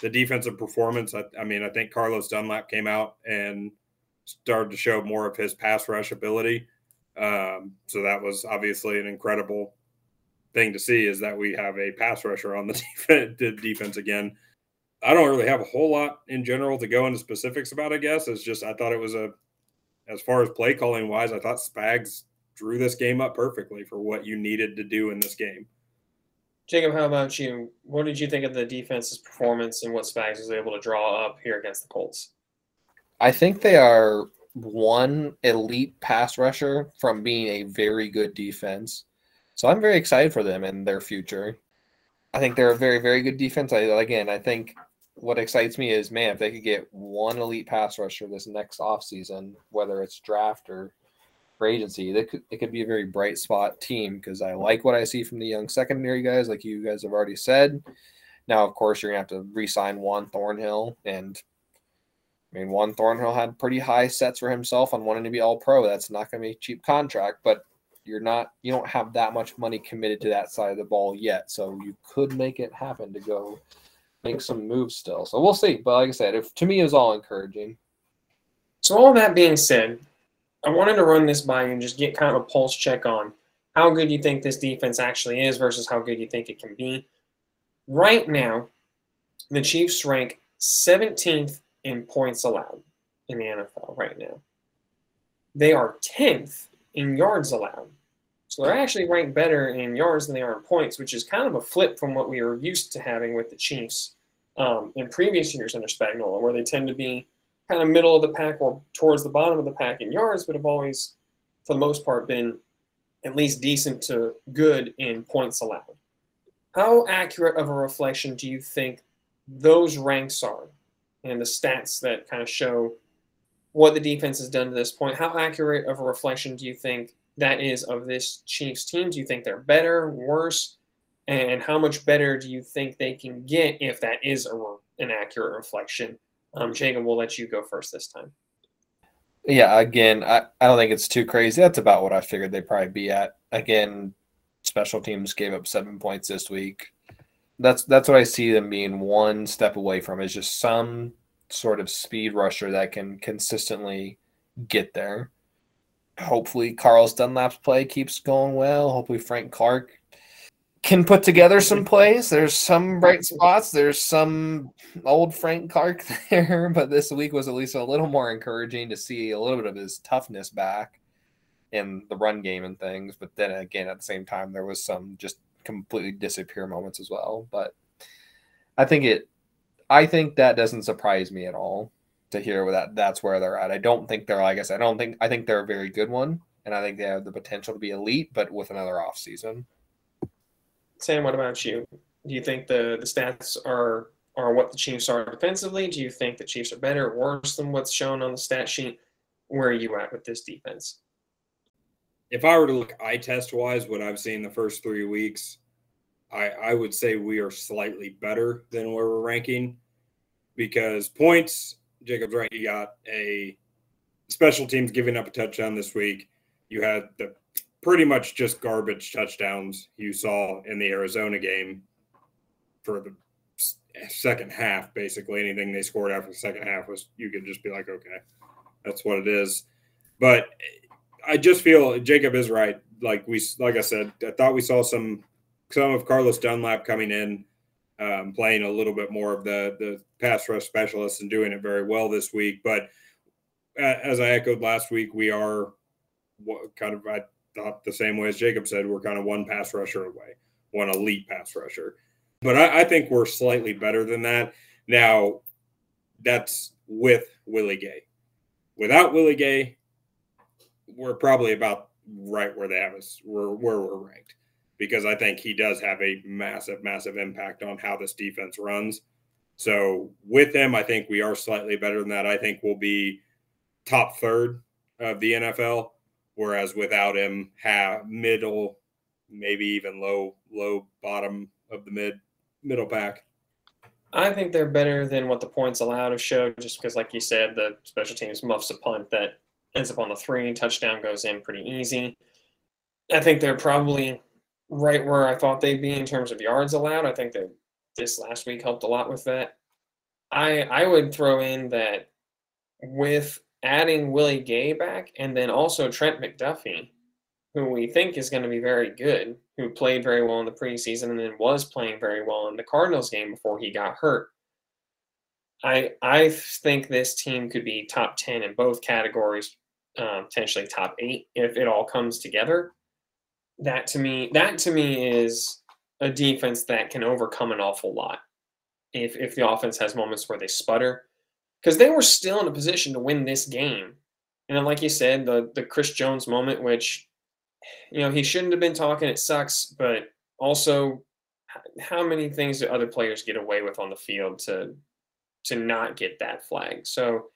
the defensive performance. I, I, mean, I think Carlos Dunlap came out and started to show more of his pass rush ability. Um, so that was obviously an incredible thing to see is that we have a pass rusher on the defense, the defense again. I don't really have a whole lot in general to go into specifics about. I guess it's just I thought it was a, as far as play calling wise, I thought Spags drew this game up perfectly for what you needed to do in this game. Jacob, how about you? What did you think of the defense's performance and what Spags was able to draw up here against the Colts? I think they are one elite pass rusher from being a very good defense. So I'm very excited for them and their future. I think they're a very, very good defense. I, again, I think what excites me is, man, if they could get one elite pass rusher this next offseason, whether it's draft or for agency. It could, it could be a very bright spot team because I like what I see from the young secondary guys, like you guys have already said. Now, of course, you're gonna have to re-sign Juan Thornhill, and I mean Juan Thornhill had pretty high sets for himself on wanting to be All Pro. That's not gonna be a cheap contract, but you're not you don't have that much money committed to that side of the ball yet, so you could make it happen to go make some moves still. So we'll see. But like I said, if to me it was all encouraging. So all that being said, I wanted to run this by you and just get kind of a pulse check on how good you think this defense actually is versus how good you think it can be. Right now, the Chiefs rank 17th in points allowed in the NFL right now. They are 10th in yards allowed. So they're actually ranked better in yards than they are in points, which is kind of a flip from what we were used to having with the Chiefs um, in previous years under Spagnuolo, where they tend to be kind of middle of the pack or towards the bottom of the pack in yards, but have always, for the most part, been at least decent to good in points allowed. How accurate of a reflection do you think those ranks are and the stats that kind of show what the defense has done to this point. How accurate of a reflection do you think that is of this Chiefs team? Do you think they're better, worse? And how much better do you think they can get if that is a, an accurate reflection? Um, Jacob, we'll let you go first this time. Yeah, again, I, I don't think it's too crazy. That's about what I figured they'd probably be at. Again, special teams gave up seven points this week. That's that's what I see them being one step away from is just some sort of speed rusher that can consistently get there. Hopefully Carlos Dunlap's play keeps going well. Hopefully Frank Clark can put together some plays. There's some bright spots. There's some old Frank Clark there, but this week was at least a little more encouraging to see a little bit of his toughness back in the run game and things. But then again, at the same time, there was some just completely disappear moments as well. But I think it, I think that doesn't surprise me at all to hear that that's where they're at. I don't think they're like I said. I don't think I think they're a very good one, and I think they have the potential to be elite, but with another off season. Sam, what about you? Do you think the the stats are are what the Chiefs are defensively? Do you think the Chiefs are better or worse than what's shown on the stat sheet? Where are you at with this defense? If I were to look eye test wise, what I've seen the first three weeks, I, I would say we are slightly better than where we're ranking because points, Jacob's right, you got a special teams giving up a touchdown this week. You had the pretty much just garbage touchdowns you saw in the Arizona game for the second half. Basically, anything they scored after the second half was you could just be like, okay, that's what it is. But I just feel Jacob is right. Like we, like I said, I thought we saw some some of Carlos Dunlap coming in, um, playing a little bit more of the the pass rush specialist and doing it very well this week. But as I echoed last week, we are kind of I thought the same way as Jacob said, we're kind of one pass rusher away, one elite pass rusher. But I, I think we're slightly better than that. Now, that's with Willie Gay. Without Willie Gay, we're probably about right where they have us, where, where we're ranked, because I think he does have a massive, massive impact on how this defense runs. So with him, I think we are slightly better than that. I think we'll be top third of the NFL whereas without him, have middle, maybe even low, low bottom of the mid middle pack. I think they're better than what the points allowed have showed, just because, like you said, the special teams muffs a punt that ends up on the three, touchdown goes in pretty easy. I think they're probably right where I thought they'd be in terms of yards allowed. I think that this last week helped a lot with that. I I would throw in that with adding Willie Gay back and then also Trent McDuffie, who we think is going to be very good, who played very well in the preseason and then was playing very well in the Cardinals game before he got hurt. I I think this team could be top ten in both categories, uh, potentially top eight if it all comes together. That to me, that to me is a defense that can overcome an awful lot. If if the offense has moments where they sputter, because they were still in a position to win this game. And then, like you said, the the Chris Jones moment, which you know he shouldn't have been talking. It sucks, but also, how many things do other players get away with on the field to to not get that flag? So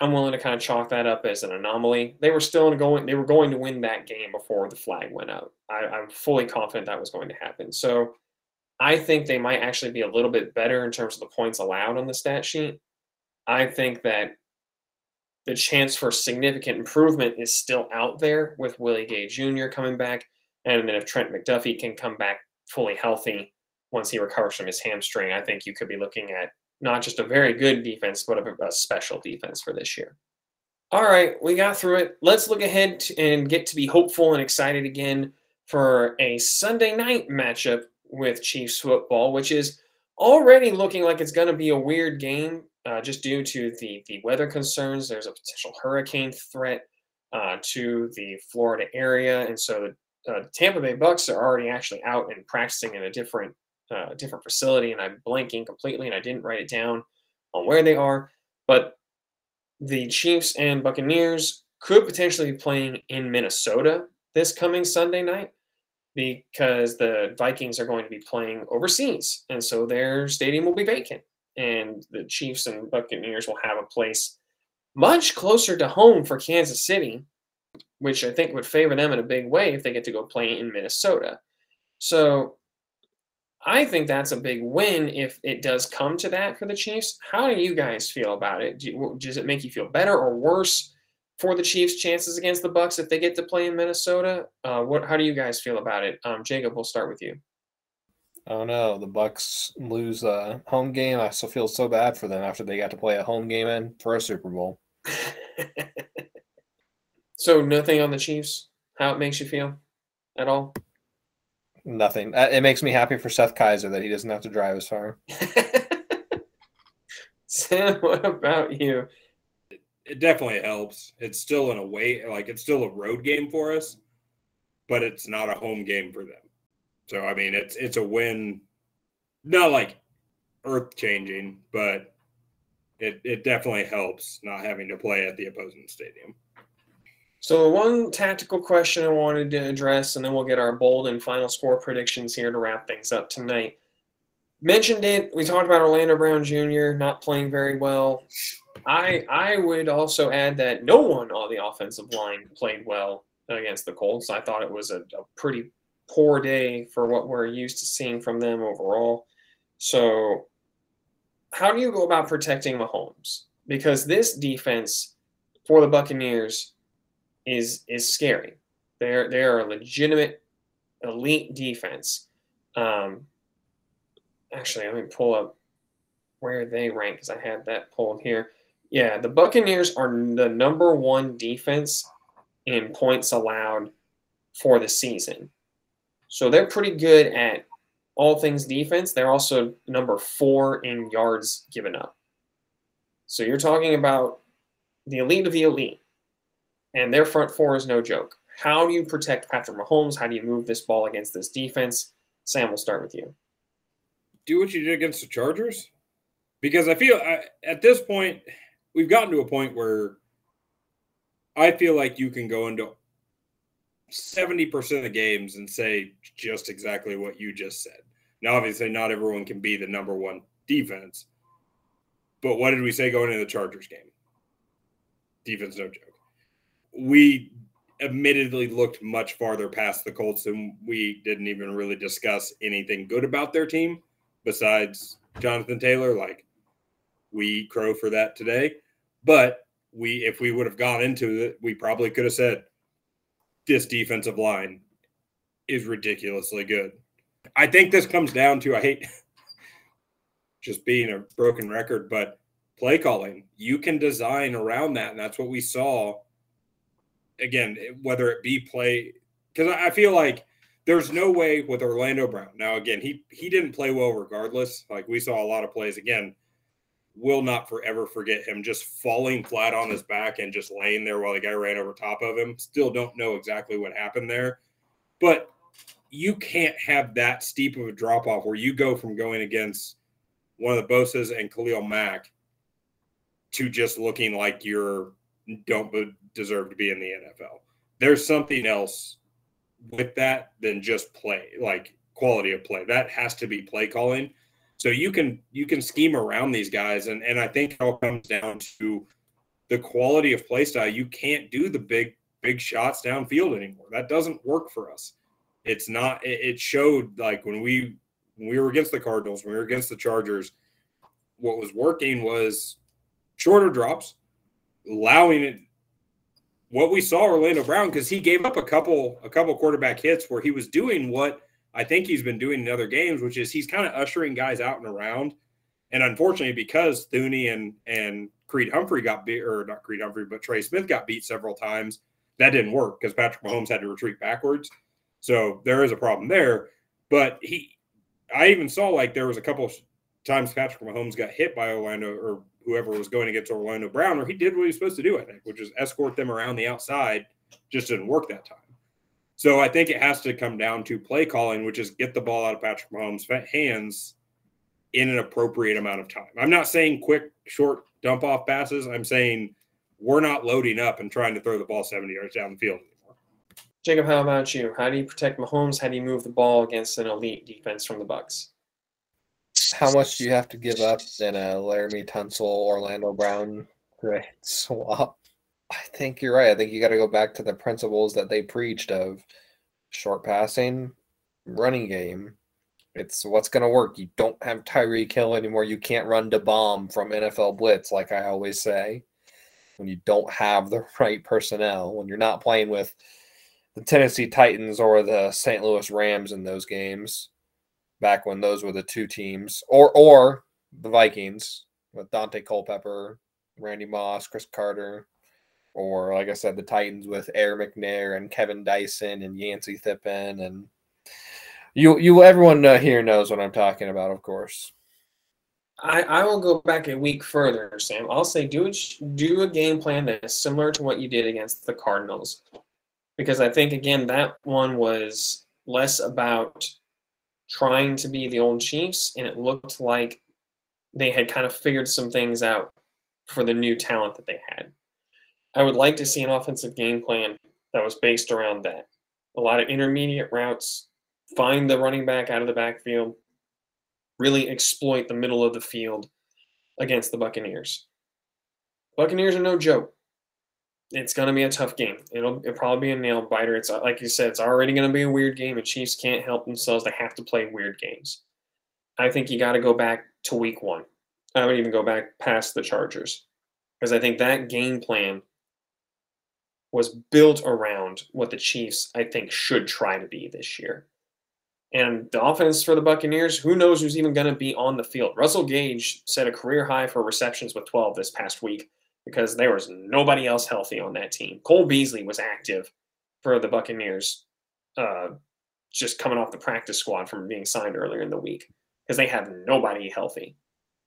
I'm willing to kind of chalk that up as an anomaly. They were still going. They were going to win that game before the flag went out. I, I'm fully confident that was going to happen. So I think they might actually be a little bit better in terms of the points allowed on the stat sheet. I think that the chance for significant improvement is still out there with Willie Gay Jr. coming back. And then if Trent McDuffie can come back fully healthy once he recovers from his hamstring, I think you could be looking at not just a very good defense, but a, a special defense for this year. All right, we got through it. Let's look ahead and get to be hopeful and excited again for a Sunday night matchup with Chiefs football, which is already looking like it's going to be a weird game uh, just due to the, the weather concerns. There's a potential hurricane threat uh, to the Florida area. And so the uh, Tampa Bay Bucks are already actually out and practicing in a different uh, different facility. And I'm blanking completely and I didn't write it down on where they are. But the Chiefs and Buccaneers could potentially be playing in Minnesota this coming Sunday night because the Vikings are going to be playing overseas. And so their stadium will be vacant and the Chiefs and Buccaneers will have a place much closer to home for Kansas City, which I think would favor them in a big way if they get to go play in Minnesota. So I think that's a big win if it does come to that for the Chiefs. How do you guys feel about it? Do does it make you feel better or worse for the Chiefs' chances against the Bucks if they get to play in Minnesota? Uh, what? How do you guys feel about it? Um, Jacob, we'll start with you. Oh no, the Bucks lose a home game. I still feel so bad for them after they got to play a home game in for a Super Bowl. so nothing on the Chiefs. How it makes you feel at all? Nothing. Uh, it makes me happy for Seth Kaiser that he doesn't have to drive as far. Sam, what about you? It definitely helps. It's still in a way like it's still a road game for us, but it's not a home game for them. So I mean, it's it's a win, not like earth changing, but it it definitely helps not having to play at the opposing stadium. So one tactical question I wanted to address, and then we'll get our bold and final score predictions here to wrap things up tonight. Mentioned it. We talked about Orlando Brown Jr. not playing very well. I I would also add that no one on the offensive line played well against the Colts. I thought it was a, a pretty poor day for what we're used to seeing from them overall. So, how do you go about protecting Mahomes? Because this defense for the Buccaneers is is scary. They're they are a legitimate elite defense. Um, actually, let me pull up where they rank because I had that pulled here. Yeah, the Buccaneers are the number one defense in points allowed for the season. So they're pretty good at all things defense. They're also number four in yards given up. So you're talking about the elite of the elite and their front four is no joke. How do you protect Patrick Mahomes? How do you move this ball against this defense? Sam, we'll start with you. Do what you did against the Chargers, because I feel I, at this point we've gotten to a point where I feel like you can go into seventy percent of the games and say just exactly what you just said. Now, obviously, not everyone can be the number one defense, but what did we say going into the Chargers game? Defense, no joke we admittedly looked much farther past the Colts and we didn't even really discuss anything good about their team besides Jonathan Taylor. Like we crow for that today. But we if we would have gone into it, we probably could have said this defensive line is ridiculously good. I think this comes down to I hate just being a broken record, but play calling. You can design around that, and that's what we saw again, whether it be play, because I feel like there's no way with Orlando Brown. Now, again, he he didn't play well regardless. Like we saw a lot of plays again. Will not forever forget him just falling flat on his back and just laying there while the guy ran over top of him. Still don't know exactly what happened there, but you can't have that steep of a drop off where you go from going against one of the Bosa's and Khalil Mack to just looking like you're don't deserve to be in the NFL. There's something else with that than just play, like quality of play. That has to be play calling. So you can you can scheme around these guys, and and I think it all comes down to the quality of play style. You can't do the big big shots downfield anymore. That doesn't work for us. It's not. It showed like when we when we were against the Cardinals, when we were against the Chargers. What was working was shorter drops, allowing it what we saw Orlando Brown because he gave up a couple a couple quarterback hits where he was doing what I think he's been doing in other games, which is he's kind of ushering guys out and around. And unfortunately, because Thuney and and Creed Humphrey got beat, or not Creed Humphrey, but Trey Smith got beat several times, that didn't work because Patrick Mahomes had to retreat backwards. So there is a problem there. But he, I even saw like there was a couple times Patrick Mahomes got hit by Orlando or whoever was going against Orlando Brown, or he did what he was supposed to do, I think, which is escort them around the outside. Just didn't work that time. So I think it has to come down to play calling, which is get the ball out of Patrick Mahomes' hands in an appropriate amount of time. I'm not saying quick, short dump off passes. I'm saying we're not loading up and trying to throw the ball 70 yards down the field anymore. Jacob, how about you? How do you protect Mahomes? How do you move the ball against an elite defense from the Bucs? How much do you have to give up in a Laremy Tunsil Orlando Brown Right. Swap. I think you're right. I think you got to go back to the principles that they preached of short passing, running game. It's what's going to work. You don't have Tyreek Hill anymore. You can't run to bomb from NFL blitz, like I always say. When you don't have the right personnel, when you're not playing with the Tennessee Titans or the St. Louis Rams in those games, back when those were the two teams, or or the Vikings with Daunte Culpepper, Randy Moss, Cris Carter, or like I said, the Titans with Air McNair and Kevin Dyson and Yancey Thigpen and you you everyone uh, here knows what I'm talking about, of course. I, I will go back a week further, Sam. I'll say do do a game plan that is similar to what you did against the Cardinals, because I think again that one was less about trying to be the old Chiefs, and it looked like they had kind of figured some things out for the new talent that they had. I would like to see an offensive game plan that was based around that. A lot of intermediate routes, find the running back out of the backfield, really exploit the middle of the field against the Buccaneers. Buccaneers are no joke. It's going to be a tough game. It'll, it'll probably be a nail biter. It's like you said, it's already going to be a weird game, and Chiefs can't help themselves. They have to play weird games. I think you got to go back to week one. I would even go back past the Chargers because I think that game plan was built around what the Chiefs, I think, should try to be this year. And the offense for the Buccaneers, who knows who's even going to be on the field? Russell Gage set a career high for receptions with 12 this past week because there was nobody else healthy on that team. Cole Beasley was active for the Buccaneers, uh, just coming off the practice squad from being signed earlier in the week because they have nobody healthy.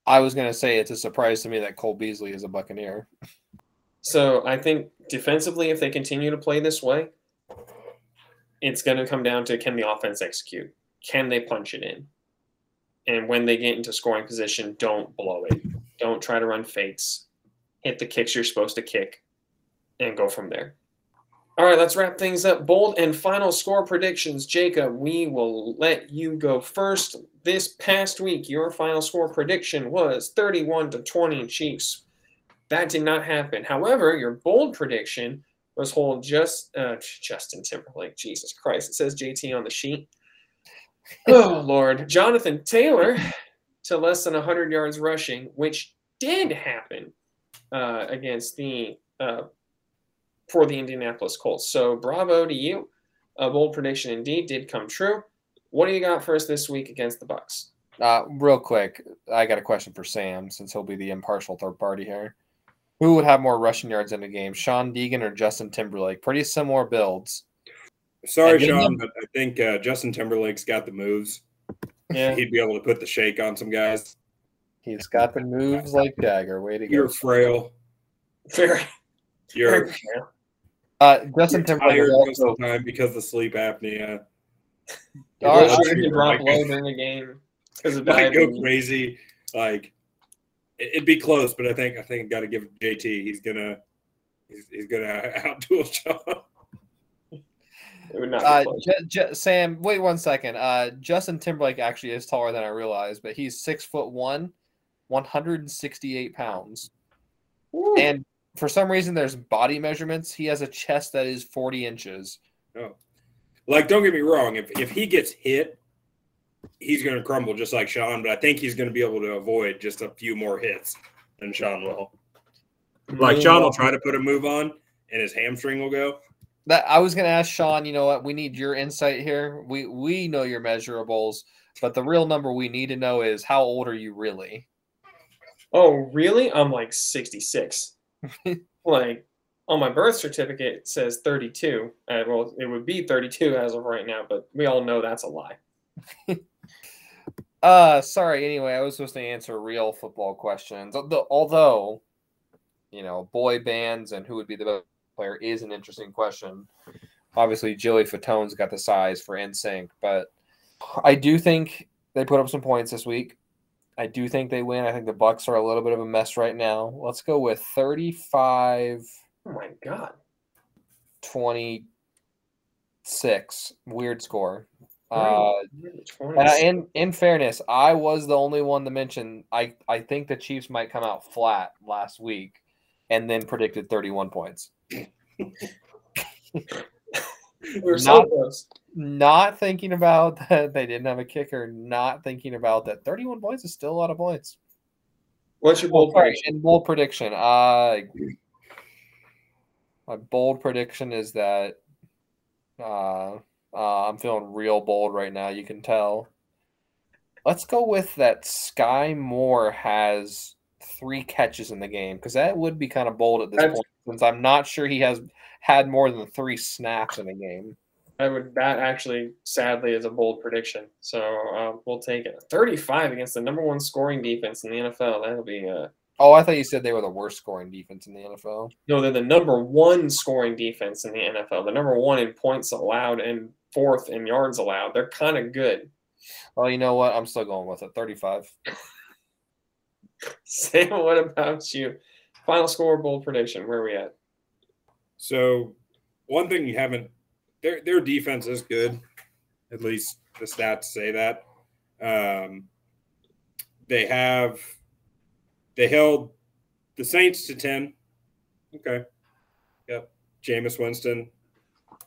I was going to say it's a surprise to me that Cole Beasley is a Buccaneer. So I think defensively, if they continue to play this way, it's going to come down to can the offense execute? Can they punch it in? And when they get into scoring position, don't blow it. Don't try to run fakes. Hit the kicks you're supposed to kick and go from there. All right, let's wrap things up. Bold and final score predictions. Jacob, we will let you go first. This past week, your final score prediction was 31 to 20 Chiefs. That did not happen. However, your bold prediction was hold just uh, Justin Timberlake. Jesus Christ! It says JT on the sheet. Oh Lord, Jonathan Taylor to less than 100 yards rushing, which did happen uh, against the uh, for the Indianapolis Colts. So bravo to you. A bold prediction indeed did come true. What do you got for us this week against the Bucks? Uh, real quick, I got a question for Sam since he'll be the impartial third party here. Who would have more rushing yards in the game, Sean Deegan or Justin Timberlake? Pretty similar builds. Sorry, Sean, but I think uh, Justin Timberlake's got the moves. Yeah, He'd be able to put the shake on some guys. He's got the moves like Jagger. Way to go. You're frail. very, You're very Uh, Justin You're Timberlake tired is most also of the time because of sleep apnea. Well, sure. you drop Like- low during the game because of Might go crazy. Like it- it'd be close, but I think I think i got to give JT. He's gonna he's, he's gonna outduel Sean. It would not Uh. J- J- Sam, wait one second. Uh, Justin Timberlake actually is taller than I realized, but he's six foot one, 168 pounds. Woo. And for some reason, there's body measurements. He has a chest that is 40 inches. No. Like, don't get me wrong. If if he gets hit, he's going to crumble just like Sean. But I think he's going to be able to avoid just a few more hits than Sean will. Like Sean will try to put a move on, and his hamstring will go. That I was gonna ask Sean. You know what? We need your insight here. We we know your measurables, but the real number we need to know is how old are you really? Oh, really? I'm like 66. like on my birth certificate it says 32. Uh, well, it would be 32 as of right now, but we all know that's a lie. Uh, sorry. Anyway, I was supposed to answer real football questions. Although, although, you know, boy bands and who would be the best player is an interesting question. Obviously, Joey Fatone's got the size for NSYNC, but I do think they put up some points this week. I do think they win. I think the Bucks are a little bit of a mess right now. Let's go with 35 Oh my god. 26. Weird score. Uh, And I, in in fairness, I was the only one to mention I I think the Chiefs might come out flat last week, and then predicted 31 points. We're so Not- close. Not thinking about that they didn't have a kicker. Not thinking about that 31 points is still a lot of points. What's your bold sorry, prediction? and bold prediction. Uh, my bold prediction is that uh, uh, I'm feeling real bold right now. You can tell. Let's go with that. Sky Moore has three catches in the game because that would be kind of bold at this That's- point, since I'm not sure he has had more than three snaps in a game. I would that actually sadly is a bold prediction. So uh, we'll take it. 35 against the number one scoring defense in the NFL. That'll be uh Oh, I thought you said they were the worst scoring defense in the NFL. no, they're the number one scoring defense in the NFL. The number one in points allowed and fourth in yards allowed. They're kind of good. Well, you know what? I'm still going with it. 35. Sam, what about you? Final score, bold prediction. Where are we at? So one thing you haven't their their defense is good. At least the stats say that. Um, they have they held the Saints to 10. Okay. Yep. Jameis Winston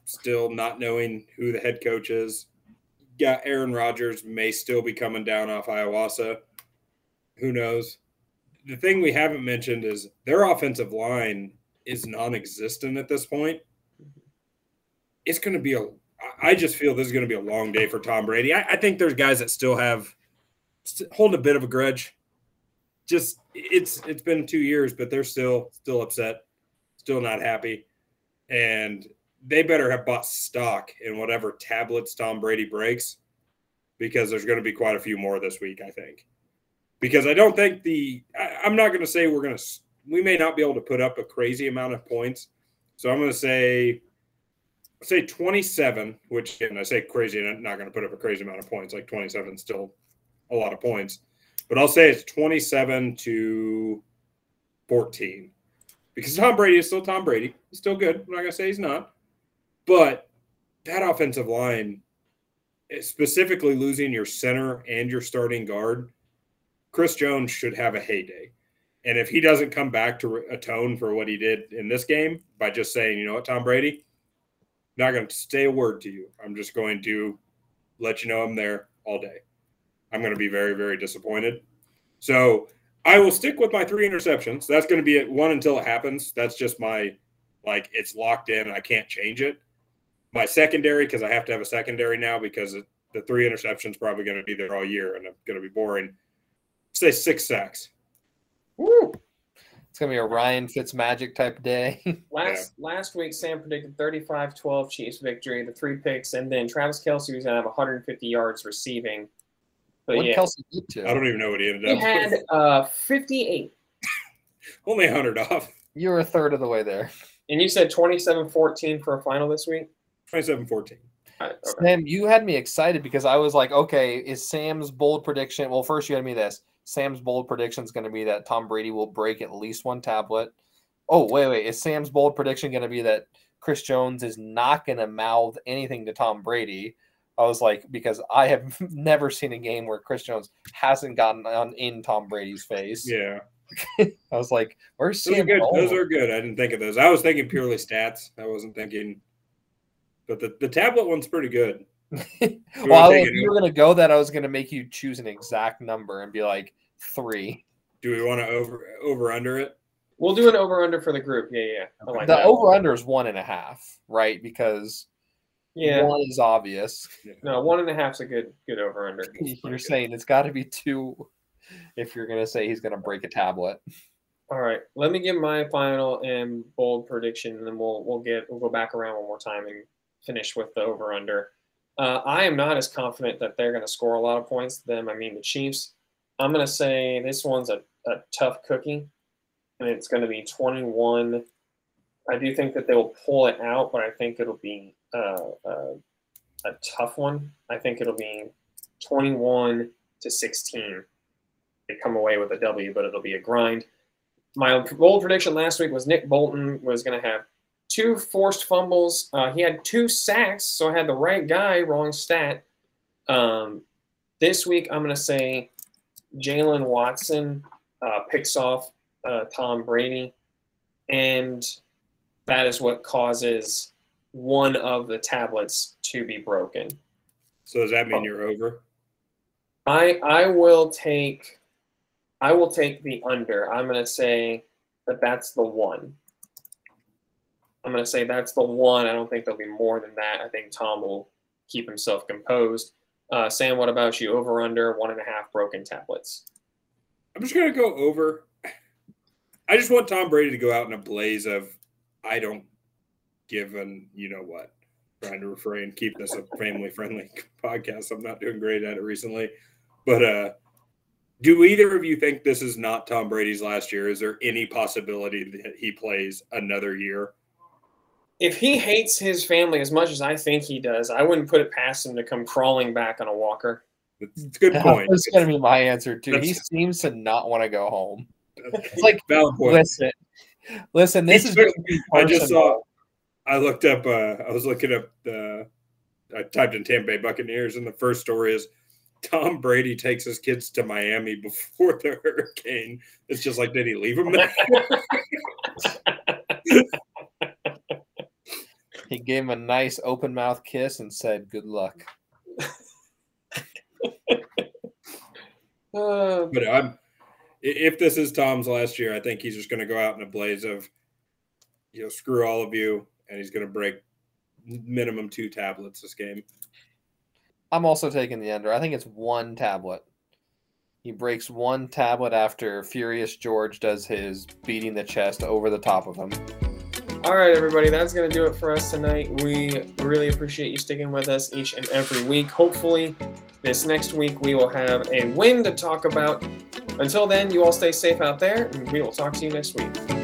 still not knowing who the head coach is. Got Aaron Rodgers may still be coming down off ayahuasca. Who knows? The thing we haven't mentioned is their offensive line is non-existent at this point. Mm-hmm. It's going to be a. I just feel this is going to be a long day for Tom Brady. I, I think there's guys that still have holding a bit of a grudge. Just it's it's been two years, but they're still still upset, still not happy, and they better have bought stock in whatever tablets Tom Brady breaks, because there's going to be quite a few more this week. I think, because I don't think the I, I'm not going to say we're going to we may not be able to put up a crazy amount of points, so I'm going to say say 27, which again, I say crazy, and I'm not going to put up a crazy amount of points. Like 27 is still a lot of points, but I'll say it's 27 to 14 because Tom Brady is still Tom Brady. He's still good. I'm not going to say he's not, but that offensive line, eh, specifically losing your center and your starting guard, Chris Jones should have a heyday. And if he doesn't come back to atone for what he did in this game by just saying, you know what, Tom Brady, not going to say a word to you. I'm just going to let you know I'm there all day. I'm going to be very, very disappointed. So I will stick with my three interceptions. That's going to be at one until it happens. That's just my, like, it's locked in. I can't change it. My secondary, because I have to have a secondary now because it, the three interceptions probably going to be there all year and I'm going to be boring. Say six sacks. Woo! It's gonna be a Ryan Fitzmagic type day. Last last week, Sam predicted 35-12 Chiefs victory, the three picks, and then Travis Kelce was gonna have 150 yards receiving. But what yeah, Kelsey get to? I don't even know what he ended he up had with. uh 58, Only 100 off. You were a third of the way there. and you said 27-14 for a final this week. 27 14. All right, okay. Sam, you had me excited because I was like, okay, is Sam's bold prediction? Well, first you had me this. Sam's bold prediction is going to be that Tom Brady will break at least one tablet. Oh, wait, wait. Is Sam's bold prediction going to be that Chris Jones is not going to mouth anything to Tom Brady? I was like, because I have never seen a game where Chris Jones hasn't gotten on in Tom Brady's face. Yeah. I was like, where's Those are Sam? good. Those are good. I didn't think of those. I was thinking purely stats. I wasn't thinking, but the, the tablet one's pretty good. Well, take if you were going to go that, I was going to make you choose an exact number and be like three. Do we want to over over under it? We'll do an over under for the group. Yeah, yeah. I like the over under is one and a half, right? Because yeah. one is obvious. No, one and a half's a good good over under. You're saying it's got to be two if you're going to say he's going to break a tablet. All right, let me give my final and bold prediction, and then we'll we'll get we'll go back around one more time and finish with the over under. Uh, I am not as confident that they're going to score a lot of points them. I mean, the Chiefs. I'm going to say this one's a, a tough cookie, and it's going to be 21. I do think that they will pull it out, but I think it'll be uh, uh, a tough one. I think it'll be 21 to 16. They come away with a W, but it'll be a grind. My bold prediction last week was Nick Bolton was going to have two forced fumbles. Uh, he had two sacks, so I had the right guy, wrong stat. Um, this week, I'm going to say Jaylen Watson uh, picks off uh, Tom Brady. and that is what causes one of the tablets to be broken. So does that mean Oh. you're over? I I will take I will take the under. I'm going to say that that's the one. I'm going to say that's the one. I don't think there'll be more than that. I think Tom will keep himself composed. Uh, Sam, what about you? Over under one and a half broken tablets. I'm just gonna go over. I just want Tom Brady to go out in a blaze of I don't give an you know what. Trying to refrain, keep this a family friendly podcast. I'm not doing great at it recently. But uh do either of you think this is not Tom Brady's last year? Is there any possibility that he plays another year? If he hates his family as much as I think he does, I wouldn't put it past him to come crawling back on a walker. It's it's a good point. That's going to be my answer too. He seems to not want to go home. It's It's like, valid listen, listen. This He is took- going I just saw. I looked up. Uh, I was looking up the. I typed in Tampa Bay Buccaneers, and the first story is Tom Brady takes his kids to Miami before the hurricane. It's just like, did he leave them there? He gave him a nice open mouth kiss and said, "Good luck." Uh, but I'm. If this is Tom's last year, I think he's just going to go out in a blaze of, you know, screw all of you, and he's going to break minimum two tablets this game. I'm also taking the under. I think it's one tablet. He breaks one tablet after Furious George does his beating the chest over the top of him. All right, everybody, that's going to do it for us tonight. We really appreciate you sticking with us each and every week. Hopefully, this next week we will have a win to talk about. Until then, you all stay safe out there, and we will talk to you next week.